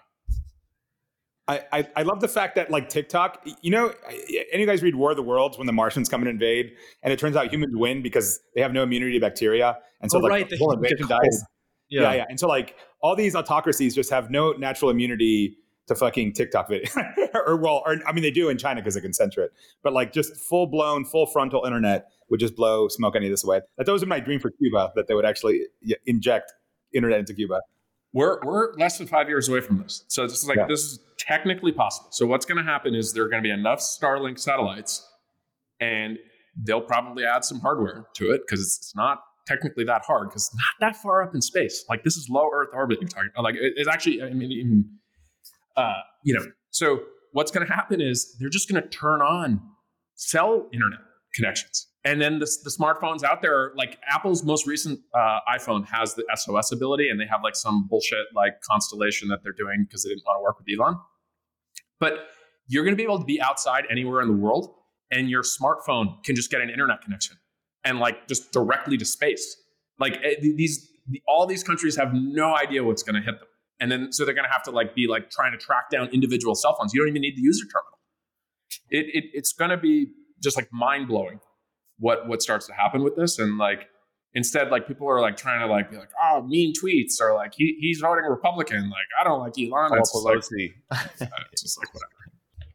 I, I, I love the fact that like TikTok, you know, any of you guys read War of the Worlds when the Martians come and invade, and it turns out humans win because they have no immunity to bacteria, and so oh, like right. the whole invasion dies. Yeah. yeah, yeah. And so like all these autocracies just have no natural immunity to fucking TikTok video, or well, or I mean they do in China because they can censor it, but like just full blown, full frontal internet would just blow smoke any of this away. That was are my dream for Cuba that they would actually inject internet into Cuba. we're we're less than five years away from this. So this is like Yeah. this is technically possible. So what's going to happen is there are going to be enough Starlink satellites, and they'll probably add some hardware to it because it's not technically that hard because not that far up in space. Like this is low Earth orbit you're talking. Like it- it's actually, I mean, uh, you know. So what's going to happen is they're just going to turn on cell internet connections. And then the, the smartphones out there, like Apple's most recent uh, iPhone has the SOS ability, and they have like some bullshit like constellation that they're doing because they didn't want to work with Elon. But you're going to be able to be outside anywhere in the world, and your smartphone can just get an internet connection and like just directly to space. Like eh, these, all these countries have no idea what's going to hit them, and then so they're going to have to like be like trying to track down individual cell phones. You don't even need the user terminal. It, it it's going to be just like mind blowing what what starts to happen with this, and like instead like people are like trying to like be like oh mean tweets or like he, he's voting Republican. Like I don't like Elon. It's just like, it's just like whatever.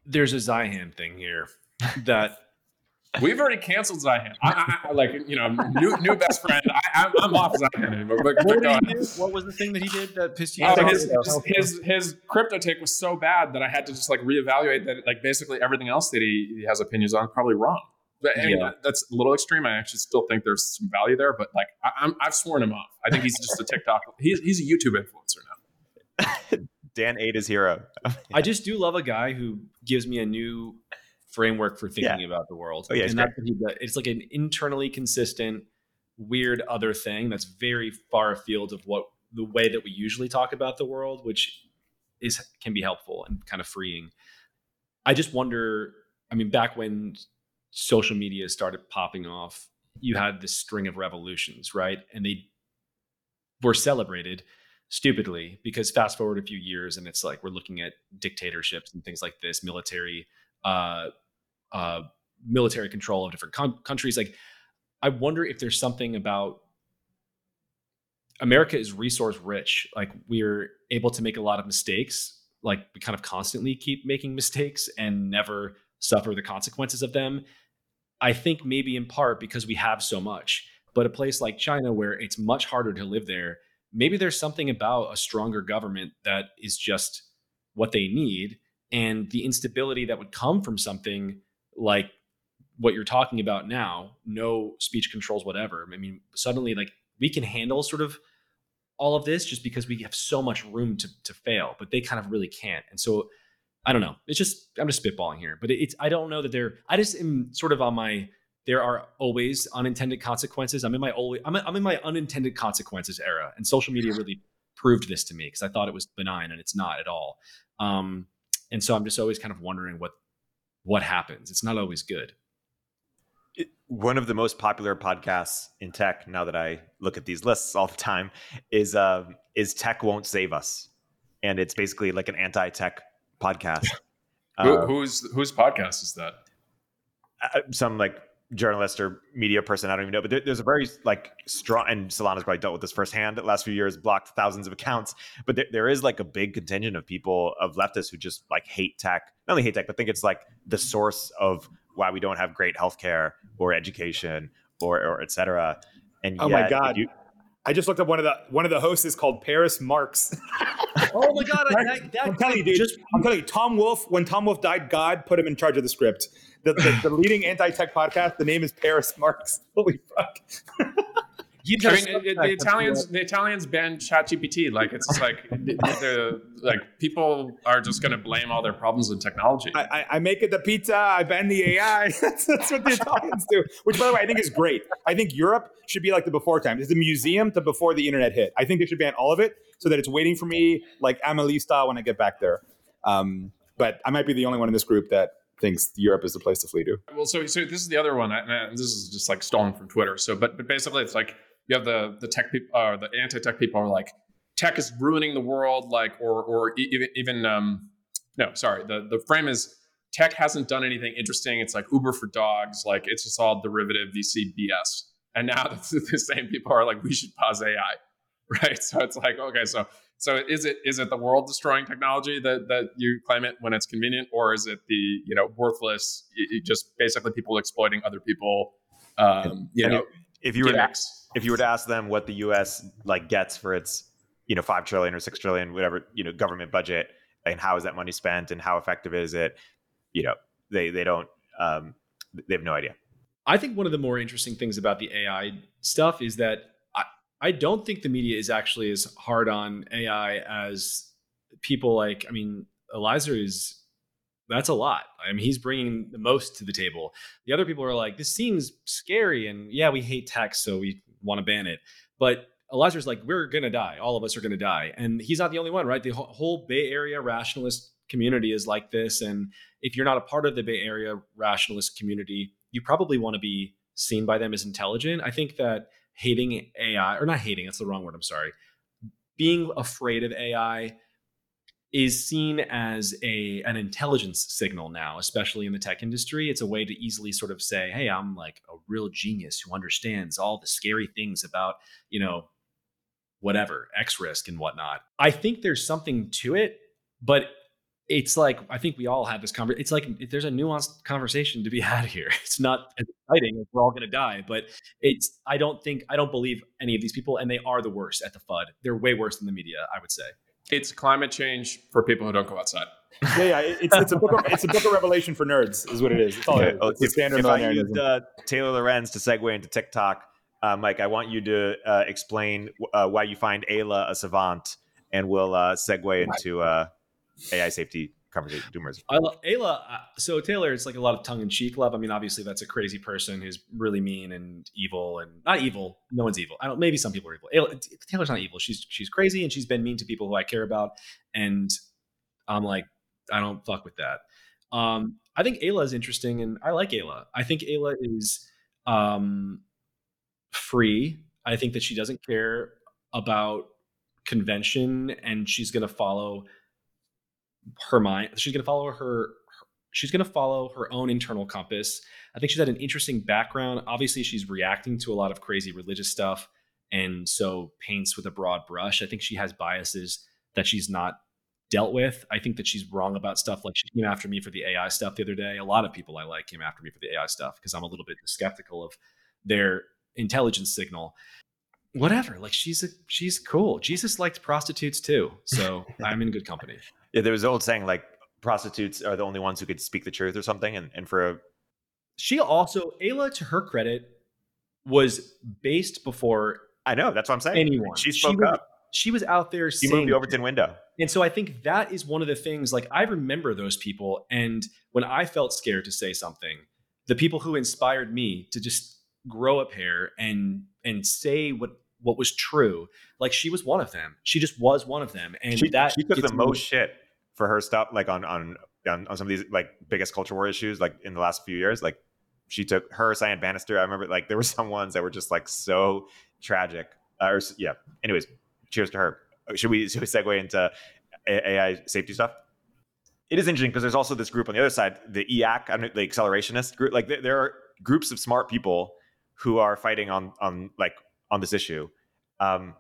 There's a Zeihan thing here that We've already canceled Zeihan. I, I, I like you know new new best friend. I, I'm, I'm off Zeihan anymore. But, but what, did he do? what was the thing that he did that pissed you Oh, off? his, his, his his crypto take was so bad that I had to just like reevaluate that like basically everything else that he, he has opinions on is probably wrong. But I mean Yeah. that, that's a little extreme. I actually still think there's some value there, but like I, I'm I've sworn him off. I think he's just a TikTok. He's he's a YouTube influencer now. Dan ate his hero. I just do love a guy who gives me a new framework for thinking about the world. Oh, yeah, and that's what. It's like an internally consistent, weird other thing that's very far afield of what the way that we usually talk about the world, which is can be helpful and kind of freeing. I just wonder. I mean, back when social media started popping off, you had this string of revolutions, right? And they were celebrated stupidly because fast forward a few years and it's like we're looking at dictatorships and things like this, military, uh, uh, military control of different con- countries. Like, I wonder if there's something about America is resource rich. Like, we're able to make a lot of mistakes. Like, we kind of constantly keep making mistakes and never suffer the consequences of them. I think maybe in part because we have so much. But a place like China, where it's much harder to live there, maybe there's something about a stronger government that is just what they need. And the instability that would come from something like what you're talking about now, no speech controls, whatever. I mean, suddenly, like, we can handle sort of all of this just because we have so much room to, to fail, but they kind of really can't. And so, I don't know. It's just, I'm just spitballing here, but it's, I don't know that they're, I just am sort of on my, there are always unintended consequences. I'm in my always, I'm, I'm in my unintended consequences era, and social media really proved this to me because I thought it was benign and it's not at all. Um, and so I'm just always kind of wondering what what happens. It's not always good. It- one of the most popular podcasts in tech now that I look at these lists all the time is uh, is Tech Won't Save Us, and it's basically like an anti-tech podcast. Who, Uh, whose whose podcast is that? uh, some like journalist or media person, I don't even know, but there, there's a very like strong, and Solana's probably dealt with this firsthand the last few years, blocked thousands of accounts, but there, there is like a big contingent of people of leftists who just like hate tech, not only hate tech, but think it's like the source of why we don't have great healthcare or education or, or et cetera. And Oh my yet, if God. you- I just looked up one of the one of the hosts is called Paris Marx. Oh my god! I, that, that, I'm telling you, dude. Just I'm telling you, Tom Wolfe. When Tom Wolfe died, God put him in charge of the script. The, the, the leading anti-tech podcast. The name is Paris Marx. Holy fuck! I mean, it, the Italians the Italians banned ChatGPT. Like it's just like the, like people are just going to blame all their problems in technology. I, I, I make it the pizza. I ban the AI. that's, that's what the Italians do. Which, by the way, I think is great. I think Europe should be like the before times. It's a museum to before the internet hit. I think they should ban all of it so that it's waiting for me, like Amelie style, when I get back there. Um, but I might be the only one in this group that thinks Europe is the place to flee to. Well, so so this is the other one. uh, this is just like stolen from Twitter. So, but but basically, it's like you have the the tech people, or the anti-tech people are like, tech is ruining the world, like, or or even even um, no, sorry. The the frame is tech hasn't done anything interesting. It's like Uber for dogs. Like it's just all derivative VC BS. And now the, the same people are like, we should pause AI, right? So it's like, okay, so so is it is it the world destroying technology that that you claim it when it's convenient, or is it the you know worthless, just basically people exploiting other people? Um, you And know, if you were to, if you were to ask them what the U.S. like gets for its you know, five trillion or six trillion, whatever, you know, government budget, and how is that money spent, and how effective is it? You know, they they don't, um, they have no idea. I think one of the more interesting things about the AI stuff is that I, I don't think the media is actually as hard on AI as people like. I mean, Eliezer is that's a lot. I mean, he's bringing the most to the table. The other people are like, this seems scary, and yeah, we hate text, so we want to ban it. But Eliezer's like, we're gonna die. All of us are gonna die, and he's not the only one, right? The whole Bay Area rationalist community is like this, and if you're not a part of the Bay Area rationalist community, you probably want to be seen by them as intelligent. I think that hating AI, or not hating, that's the wrong word. I'm sorry. Being afraid of AI is seen as a an intelligence signal now, especially in the tech industry. It's a way to easily sort of say, "Hey, I'm like a real genius who understands all the scary things about you know whatever X risk and whatnot." I think there's something to it, but it's like I think we all have this conversation. It's like there's a nuanced conversation to be had here. It's not as exciting if we're all going to die, but it's. I don't think I don't believe any of these people, and they are the worst at the FUD. They're way worse than the media, I would say. It's climate change for people who don't go outside. yeah, yeah, it's, it's a book. Of, it's a book of revelation for nerds, is what it is. It's all it is. It's if, standard if I used uh, Taylor Lorenz to segue into TikTok, uh, Mike, I want you to uh, explain uh, why you find Aella a savant, and we'll uh, segue into uh, AI safety conversation. Doomers. I love Aella. Uh, so Taylor, it's like a lot of tongue in cheek love. I mean, obviously that's a crazy person who's really mean and evil and not evil. No one's evil. I don't. Maybe some people are evil. Aella, Taylor's not evil. She's she's crazy and she's been mean to people who I care about. And I'm like, I don't fuck with that. Um, I think Aella is interesting and I like Aella. I think Aella is um, free. I think that she doesn't care about convention and she's going to follow her mind. She's going to follow her. She's going to follow her own internal compass. I think she's had an interesting background. Obviously, she's reacting to a lot of crazy religious stuff, and so paints with a broad brush. I think she has biases that she's not dealt with. I think that she's wrong about stuff. Like she came after me for the AI stuff the other day. A lot of people I like came after me for the AI stuff because I'm a little bit skeptical of their intelligence signal. Whatever. Like she's a she's cool. Jesus liked prostitutes too, so I'm in good company. Yeah, there was an old saying like prostitutes are the only ones who could speak the truth or something. And and for a she also Aella, to her credit, was based before I know that's what I'm saying. Anyone she spoke she was, up. She was out there. She moved the Overton window. And so I think that is one of the things. Like I remember those people, and when I felt scared to say something, the people who inspired me to just grow a pair and and say what what was true. Like she was one of them. She just was one of them, and she, that she took the most shit for her stuff, like on on on, on some of these like biggest culture war issues, like in the last few years. Like she took her, Cyan Banister. I remember like there were some ones that were just like so tragic. Uh, or yeah. Anyways, cheers to her. Uh, should we should we segue into AI safety stuff? It is interesting because there's also this group on the other side, the EAC, the accelerationist group. Like there are groups of smart people who are fighting on on like on this issue. Um,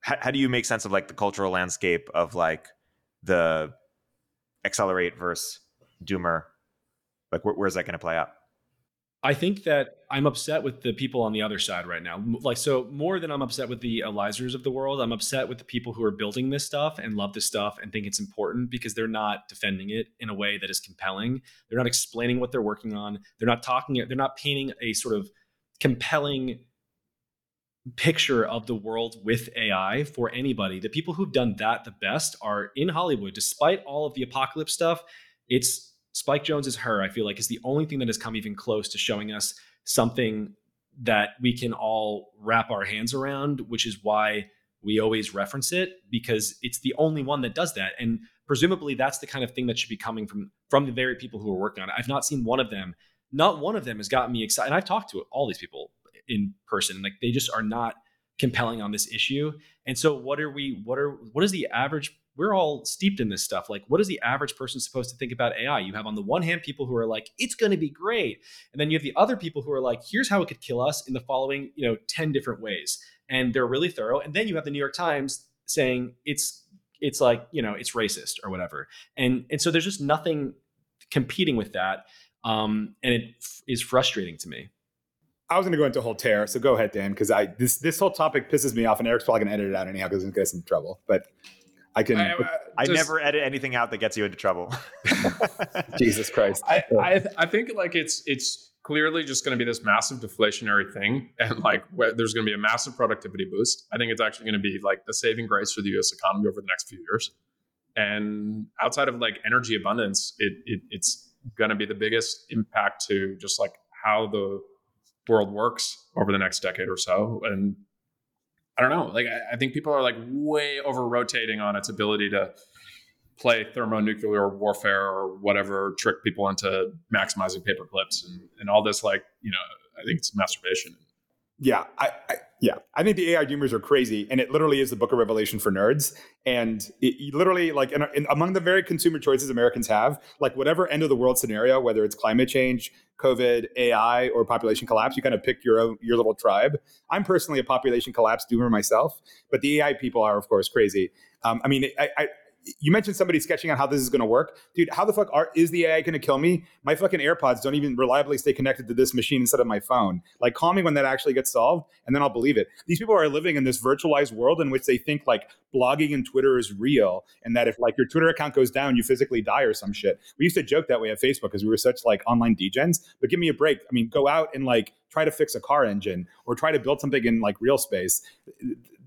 how, how do you make sense of like the cultural landscape of like the accelerate versus doomer like where, where's that going to play out? I think that i'm upset with the people on the other side right now. Like so more than i'm upset with the Eliezers of the world i'm upset with the people who are building this stuff and love this stuff and think it's important because they're not defending it in a way that is compelling. They're not explaining what they're working on. They're not talking they're not painting a sort of compelling picture of the world with AI for anybody. The people who've done that the best are in Hollywood, despite all of the apocalypse stuff. It's Spike Jonze is her, I feel like, is the only thing that has come even close to showing us something that we can all wrap our hands around, which is why we always reference it because it's the only one that does that. And presumably that's the kind of thing that should be coming from from the very people who are working on it. I've not seen one of them. Not one of them has gotten me excited. And I've talked to all these people in person. Like they just are not compelling on this issue. And so what are we what are what is the average we're all steeped in this stuff. Like what is the average person supposed to think about AI? You have on the one hand people who are like it's going to be great. And then you have the other people who are like here's how it could kill us in the following, you know, 10 different ways. And they're really thorough. And then you have the New York Times saying it's it's like, you know, it's racist or whatever. And and so there's just nothing competing with that. Um, and it f- is frustrating to me. I was going to go into a whole tear, so go ahead, Dan, because I this this whole topic pisses me off, and Erik's probably going to edit it out anyhow because he's going to get us in trouble. But I can. I, uh, I just- never edit anything out that gets you into trouble. Jesus Christ. I, I I think like it's it's clearly just going to be this massive deflationary thing, and like where there's going to be a massive productivity boost. I think it's actually going to be like the saving grace for the U.S. economy over the next few years. And outside of like energy abundance, it, it it's going to be the biggest impact to just like how the world works over the next decade or so. And I don't know, like I, I think people are like way over rotating on its ability to play thermonuclear warfare or whatever, trick people into maximizing paper clips and, and all this. Like, you know, I think it's masturbation. Yeah, I, I yeah, I think the AI doomers are crazy, and it literally is the book of Revelation for nerds. And it, it literally, like, in, in, among the very consumer choices Americans have, like, whatever end of the world scenario, whether it's climate change, COVID, AI, or population collapse, you kind of pick your own your little tribe. I'm personally a population collapse doomer myself, but the AI people are, of course, crazy. Um, I mean, I, I you mentioned somebody sketching out how this is going to work, dude. How the fuck are, is the AI going to kill me? My fucking AirPods don't even reliably stay connected to this machine instead of my phone. Like, call me when that actually gets solved, and then I'll believe it. These people are living in this virtualized world in which they think like blogging and Twitter is real, and that if like your Twitter account goes down, you physically die or some shit. We used to joke that way at Facebook because we were such like online degens. But give me a break. I mean, go out and like try to fix a car engine or try to build something in like real space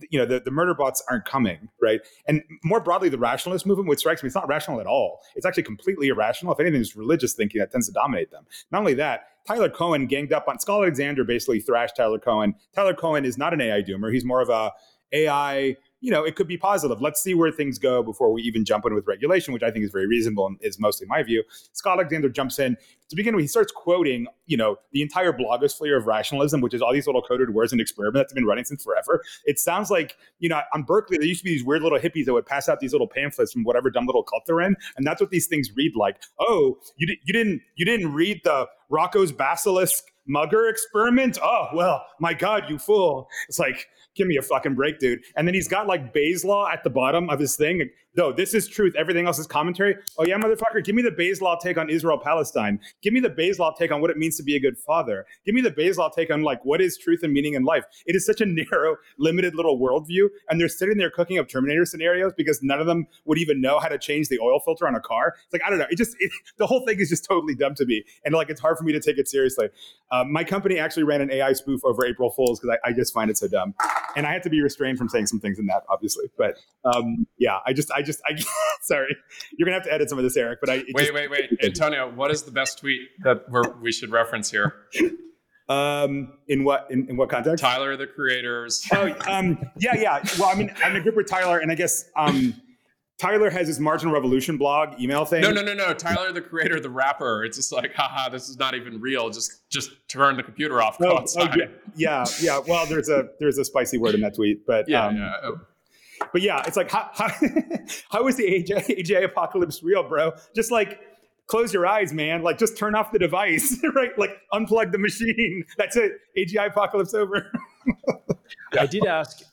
you know the, the murder bots aren't coming right? And more broadly the rationalist movement which strikes me it's not rational at all. It's actually completely irrational. If anything it's religious thinking that tends to dominate them. Not only that tyler cowen ganged up on scott alexander basically thrashed tyler cowen. Tyler cowen is not an ai doomer. He's more of a ai you know, it could be positive. Let's see where things go before we even jump in with regulation, which I think is very reasonable and is mostly my view. Scott Alexander jumps in to begin with. He starts quoting, you know, the entire blogosphere of rationalism, which is all these little coded words and experiment that's been running since forever. It sounds like, you know, on Berkeley, there used to be these weird little hippies that would pass out these little pamphlets from whatever dumb little cult they're in, and that's what these things read like. Oh, you, di- you didn't you didn't read the Roko's basilisk mugger experiment? Oh, well, my God, you fool. It's like, give me a fucking break, dude. And then he's got like Bayes law at the bottom of his thing. No, this is truth. Everything else is commentary. Oh, yeah, motherfucker. Give me the Bayes law take on Israel Palestine. Give me the Bayes law take on what it means to be a good father. Give me the Bayes law take on like what is truth and meaning in life. It is such a narrow, limited little worldview. And they're sitting there cooking up Terminator scenarios because none of them would even know how to change the oil filter on a car. It's like, I don't know. It just, it, the whole thing is just totally dumb to me. And like, it's hard for me to take it seriously. Um, my company actually ran an AI spoof over April Fools because I, I, just find it so dumb, and I had to be restrained from saying some things in that, obviously. But um, yeah, I just, I just, I sorry, you're gonna have to edit some of this, Erik. But I wait, just, wait, wait, Antonio, what is the best tweet that we're, we should reference here? Um, in what in, in what context? Tyler, the creators. Oh, um, yeah, yeah. Well, I mean, I'm in a group with Tyler, and I guess um, Tyler has his Marginal Revolution blog email thing. No, no, no, no. Tyler, the creator, the rapper. It's just like, haha, this is not even real. Just, just turn the computer off. Go oh, outside. oh, yeah, yeah. Well, there's a there's a spicy word in that tweet, but yeah, um, yeah. Oh. But yeah, it's like how how, how is the AJ, AGI apocalypse real, bro? Just like close your eyes, man. Like just turn off the device, right? Like unplug the machine. That's it. AGI apocalypse over. I did ask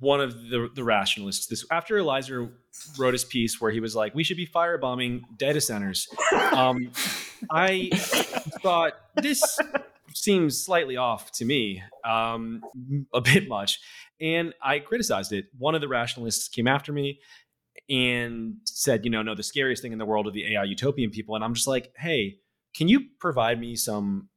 one of the, the rationalists this after Eliezer wrote his piece where he was like, we should be firebombing data centers. Um, I thought this seems slightly off to me, um, a bit much. And I criticized it. One of the rationalists came after me and said, you know, no, the scariest thing in the world are the AI utopian people. And I'm just like, hey, can you provide me some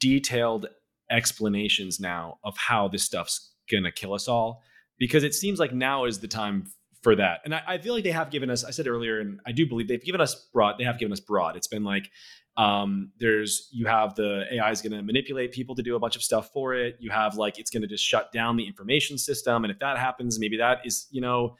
detailed explanations now of how this stuff's to kill us all? Because it seems like now is the time for that. And I, I, feel like they have given us, I said earlier, and I do believe they've given us broad, they have given us broad. It's been like, um, there's, you have the AI is going to manipulate people to do a bunch of stuff for it. You have like, it's going to just shut down the information system. And if that happens, maybe that is, you know,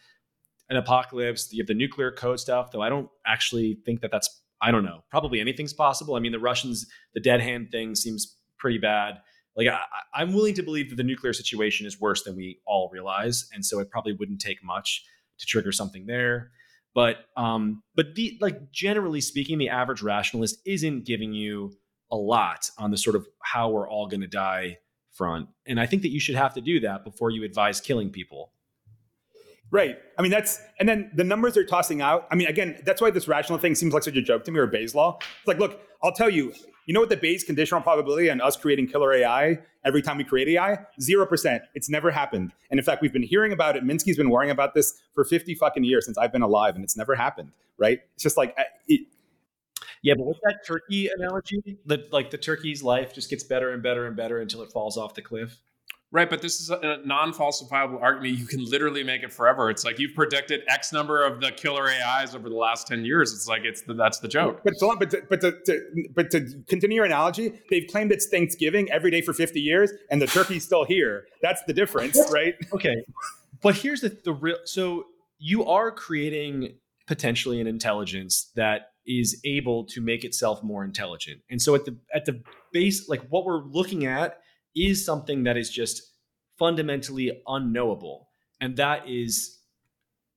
an apocalypse. You have the nuclear code stuff, though I don't actually think that that's, I don't know, probably anything's possible. I mean, the Russians, the dead hand thing seems pretty bad. Like I, I'm willing to believe that the nuclear situation is worse than we all realize, and so it probably wouldn't take much to trigger something there. But um, but the like generally speaking, the average rationalist isn't giving you a lot on the sort of how we're all going to die front, and I think that you should have to do that before you advise killing people. Right. I mean, that's, and then the numbers they're tossing out. I mean, again, that's why this rational thing seems like such a joke to me or Bayes law. It's like, look, I'll tell you, You know what the base conditional probability on us creating killer AI every time we create AI? Zero percent. It's never happened. And in fact, we've been hearing about it. Minsky's been worrying about this for 50 fucking years since I've been alive, and it's never happened, right? It's just like, uh, it, yeah, but with that turkey analogy, the like the turkey's life just gets better and better and better until it falls off the cliff. Right, but this is a non-falsifiable argument. You can literally make it forever. It's like you've predicted X number of the killer AIs over the last ten years. It's like it's the, that's the joke. But so, but to, but to, to, but to continue your analogy, they've claimed it's Thanksgiving every day for fifty years, and the turkey's still here. That's the difference, right? Okay, but here's the the real. So you are creating potentially an intelligence that is able to make itself more intelligent, and so at the at the base, like what we're looking at is something that is just fundamentally unknowable. And that is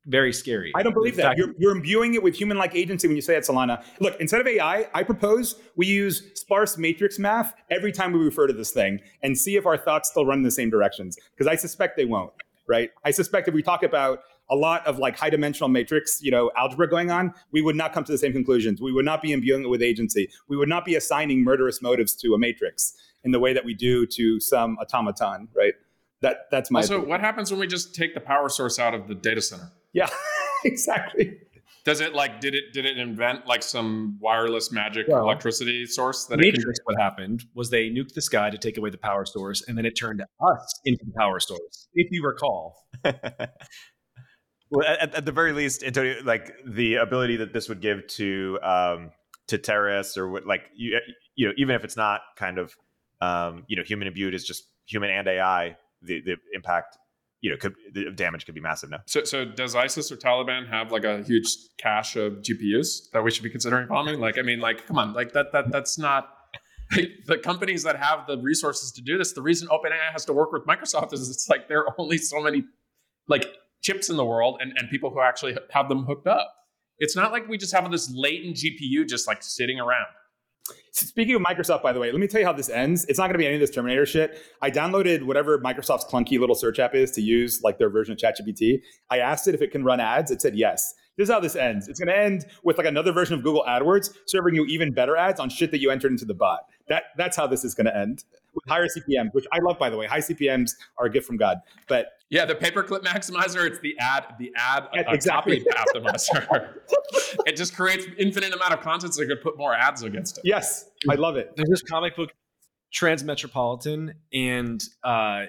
very scary. I don't believe that. You're, you're, imbuing it with human like agency when you say it, Solana. Look, instead of AI, I propose we use sparse matrix math every time we refer to this thing and see if our thoughts still run in the same directions. Because I suspect they won't, right? I suspect if we talk about a lot of like high dimensional matrix, you know, algebra going on, we would not come to the same conclusions. We would not be imbuing it with agency. We would not be assigning murderous motives to a matrix in the way that we do to some automaton, right? That that's my. Also, opinion. what happens when we just take the power source out of the data center? Yeah, exactly. Does it like did it did it invent like some wireless magic well, electricity source that Matrix? What happened was they nuked the sky to take away the power source, and then it turned us into the power source, if you recall. well, at, at, the very least, Antonio, like the ability that this would give to um, to terrorists or what, like you, you know, even if it's not kind of um, you know, human imbued is just human and AI. The the impact, you know, could the damage could be massive now. So, so does ISIS or Taliban have like a huge cache of GPUs that we should be considering bombing? Like, I mean, like, come on, like that that that's not. Like, the companies that have the resources to do this, the reason OpenAI has to work with Microsoft is it's like there are only so many like chips in the world and, and people who actually have them hooked up. It's not like we just have this latent GPU just like sitting around. Speaking of Microsoft, by the way, let me tell you how this ends. It's not going to be any of this Terminator shit. I downloaded whatever Microsoft's clunky little search app is to use, like their version of ChatGPT. I asked it if it can run ads. It said yes. This is how this ends. It's going to end with like another version of Google AdWords serving you even better ads on shit that you entered into the bot. That that's how this is going to end with higher CPMs, which I love, by the way. High CPMs are a gift from God. But yeah, the paperclip maximizer, it's the ad, the ad yeah, exactly. optimizer. it just creates infinite amount of content so you could put more ads against it. Yes, I love it. There's this comic book Transmetropolitan, and uh,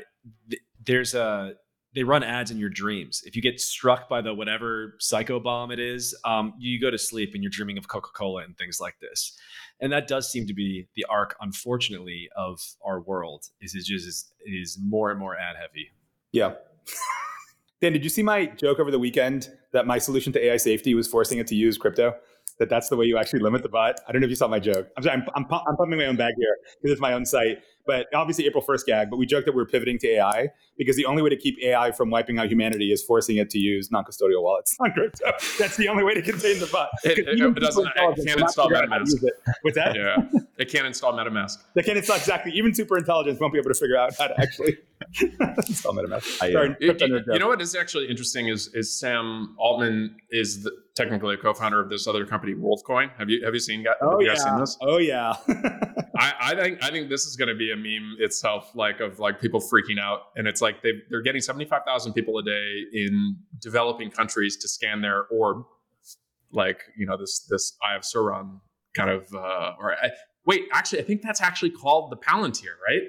th- there's a they run ads in your dreams. If you get struck by the whatever psycho bomb it is, um, you go to sleep and you're dreaming of Coca Cola and things like this. And that does seem to be the arc, unfortunately, of our world. Is it just is, is more and more ad heavy. Yeah. Dan, did you see my joke over the weekend that my solution to AI safety was forcing it to use crypto? That that's the way you actually limit the bot. I don't know if you saw my joke. I'm sorry, I'm, I'm, I'm pumping my own bag here because it's my own site. But obviously, April 1st gag. But we joked that we are pivoting to AI because the only way to keep AI from wiping out humanity is forcing it to use non-custodial wallets on crypto. That's the only way to contain the bot. It, it, it doesn't. It can't install MetaMask. It. What's that? Yeah, it can't install MetaMask. They can't install exactly. Even super intelligence won't be able to figure out how to actually install MetaMask. I, Sorry, you know what is actually interesting is is Sam Altman is the, technically a co-founder of this other company, WorldCoin. Have you have you seen? Have oh you yeah. seen this? Oh yeah. I, I think I think this is going to be a meme itself, like of like people freaking out, and it's like they they're getting seventy five thousand people a day in developing countries to scan their orb, like you know this this Eye of Sauron kind of. Uh, or I, wait, actually, I think that's actually called the Palantir, right?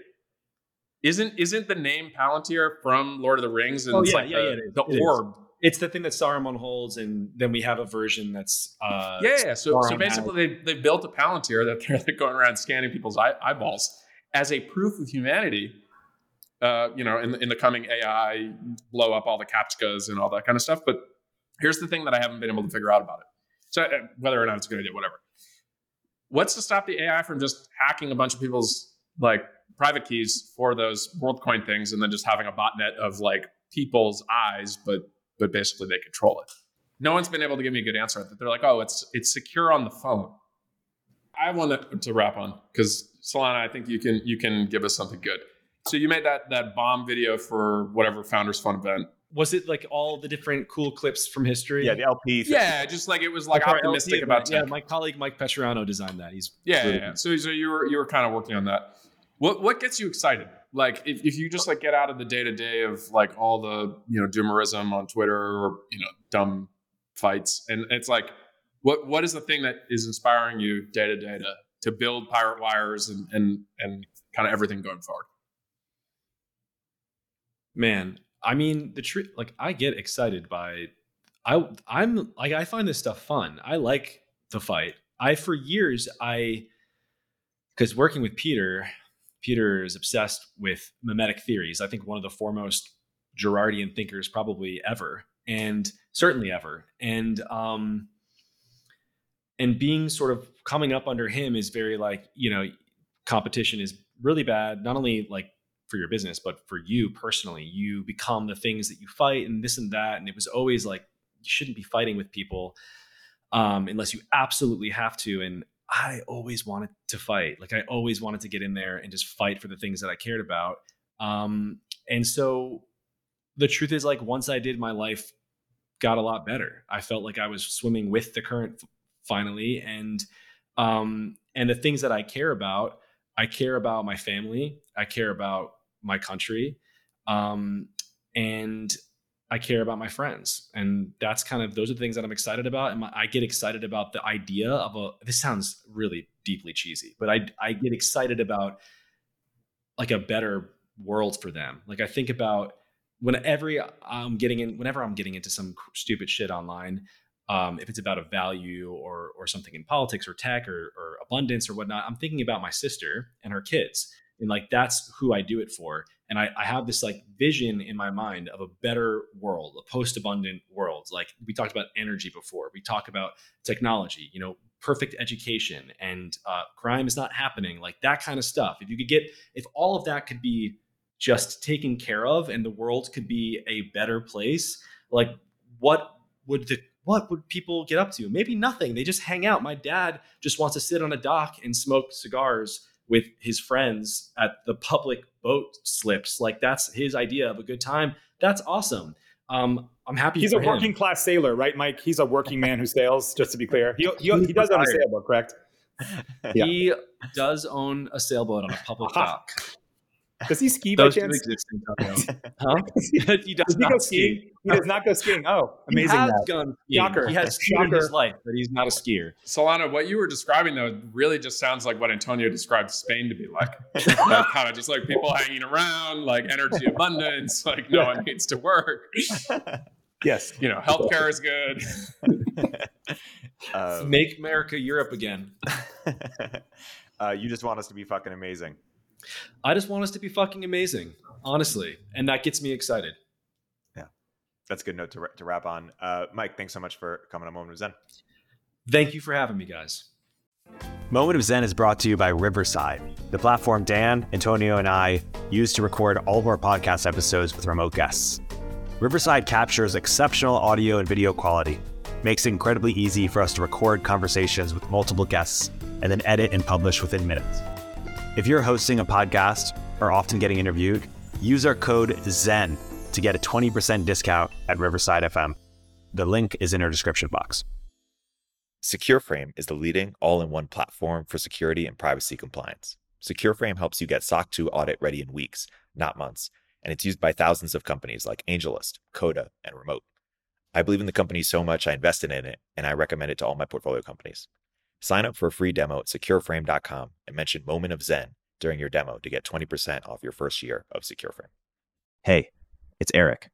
Isn't isn't the name Palantir from Lord of the Rings? And oh, it's yeah, like yeah, the, yeah, the orb. Is. It's the thing that Saruman holds, and then we have a version that's uh, yeah. yeah. So, so basically, they they built a Palantir that they're like going around scanning people's eye, eyeballs as a proof of humanity. Uh, you know, in the, in the coming AI, blow up all the CAPTCHAs and all that kind of stuff. But here's the thing that I haven't been able to figure out about it. So uh, whether or not it's a good idea, whatever. What's to stop the AI from just hacking a bunch of people's like private keys for those WorldCoin things, and then just having a botnet of like people's eyes, but but basically they control it. No one's been able to give me a good answer. That they're like, oh, it's it's secure on the phone. I want to, to wrap on because Solana, I think you can you can give us something good. So you made that that bomb video for whatever Founders Fund event. was it like all the different cool clips from history? Yeah, the LP. Yeah, just like it was like Like optimistic LP about event. Yeah, my colleague Mike Petrano designed that. He's Yeah, yeah, really yeah. So, so you were you were kind of working on that. What what gets you excited? Like if, if you just like get out of the day to day of like all the you know doomerism on Twitter or you know dumb fights, and it's like what what is the thing that is inspiring you day to day to to build pirate wires and and and kind of everything going forward? man i mean the truth like i get excited by i i'm like i find this stuff fun i like the fight i for years i because working with peter peter is obsessed with mimetic theories i think one of the foremost Girardian thinkers probably ever and certainly ever and um and being sort of coming up under him is very like you know competition is really bad not only like for your business, but for you personally, you become the things that you fight and this and that. And it was always like, you shouldn't be fighting with people um, unless you absolutely have to. And I always wanted to fight. Like I always wanted to get in there and just fight for the things that I cared about. Um, and so the truth is like, once I did, my life got a lot better. I felt like I was swimming with the current finally. And, um, and the things that I care about, I care about my family. I care about my country. Um, and I care about my friends. And that's kind of, those are the things that I'm excited about. And my, I get excited about the idea of a, this sounds really deeply cheesy, but I, I get excited about like a better world for them. Like I think about whenever I'm getting in, whenever I'm getting into some stupid shit online, um, if it's about a value or or something in politics or tech or, or abundance or whatnot, I'm thinking about my sister and her kids, and like that's who I do it for. And I, I have this like vision in my mind of a better world, a post-abundant world. Like we talked about energy before, we talk about technology, you know, perfect education and uh, crime is not happening, like that kind of stuff. If you could get, if all of that could be just taken care of, and the world could be a better place, like what would the what would people get up to? Maybe nothing. They just hang out. My dad just wants to sit on a dock and smoke cigars with his friends at the public boat slips. Like that's his idea of a good time. That's awesome. Um, I'm happy. He's for a him. working class sailor, right, Mike? He's a working man who sails. Just to be clear, he he, he does own a sailboat, correct? Yeah. He does own a sailboat on a public dock. Does he ski by Those do chance? exist in Huh? he does Does he not go ski. skiing? He does not go skiing. Oh, amazing! He amazing! has that. gone skiing. Shocker. He has skied in his life, but he's not a skier. Solana, what you were describing though really just sounds like what Antonio described Spain to be like. like kind of just like people hanging around, like energy abundance, like no one needs to work. Yes. You know, healthcare is good. Um, Make America Europe again. uh, you just want us to be fucking amazing. I just want us to be fucking amazing, honestly, and that gets me excited. Yeah, that's a good note to, to wrap on. Uh, Mike, thanks so much for coming on Moment of Zen. Thank you for having me, guys. Moment of Zen is brought to you by Riverside, the platform Dan, Antonio, and I use to record all of our podcast episodes with remote guests. Riverside captures exceptional audio and video quality, makes it incredibly easy for us to record conversations with multiple guests, and then edit and publish within minutes. If you're hosting a podcast or often getting interviewed, use our code ZEN to get a 20% discount at Riverside FM. The link is in our description box. SecureFrame is the leading all-in-one platform for security and privacy compliance. SecureFrame helps you get SOC 2 audit ready in weeks, not months, and it's used by thousands of companies like AngelList, Coda, and Remote. I believe in the company so much I invested in it, and I recommend it to all my portfolio companies. Sign up for a free demo at secureframe.com and mention Moment of Zen during your demo to get 20% off your first year of SecureFrame. Hey, it's Erik.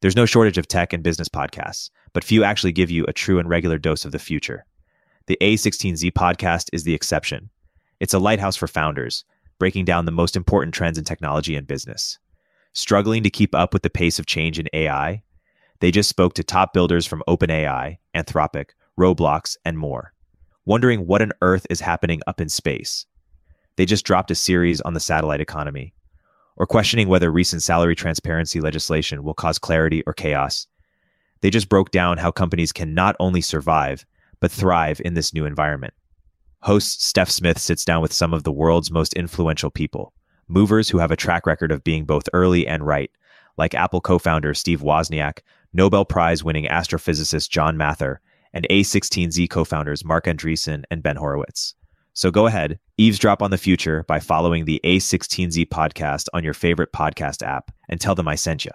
There's no shortage of tech and business podcasts, but few actually give you a true and regular dose of the future. The A16Z podcast is the exception. It's a lighthouse for founders, breaking down the most important trends in technology and business. Struggling to keep up with the pace of change in AI? They just spoke to top builders from OpenAI, Anthropic, Roblox, and more, wondering what on earth is happening up in space. They just dropped a series on the satellite economy, or questioning whether recent salary transparency legislation will cause clarity or chaos. They just broke down how companies can not only survive, but thrive in this new environment. Host Steph Smith sits down with some of the world's most influential people, movers who have a track record of being both early and right, like Apple co founder Steve Wozniak, Nobel Prize winning astrophysicist John Mather, and A16Z co founders Marc Andreessen and Ben Horowitz. So go ahead, eavesdrop on the future by following the A16Z podcast on your favorite podcast app and tell them I sent you.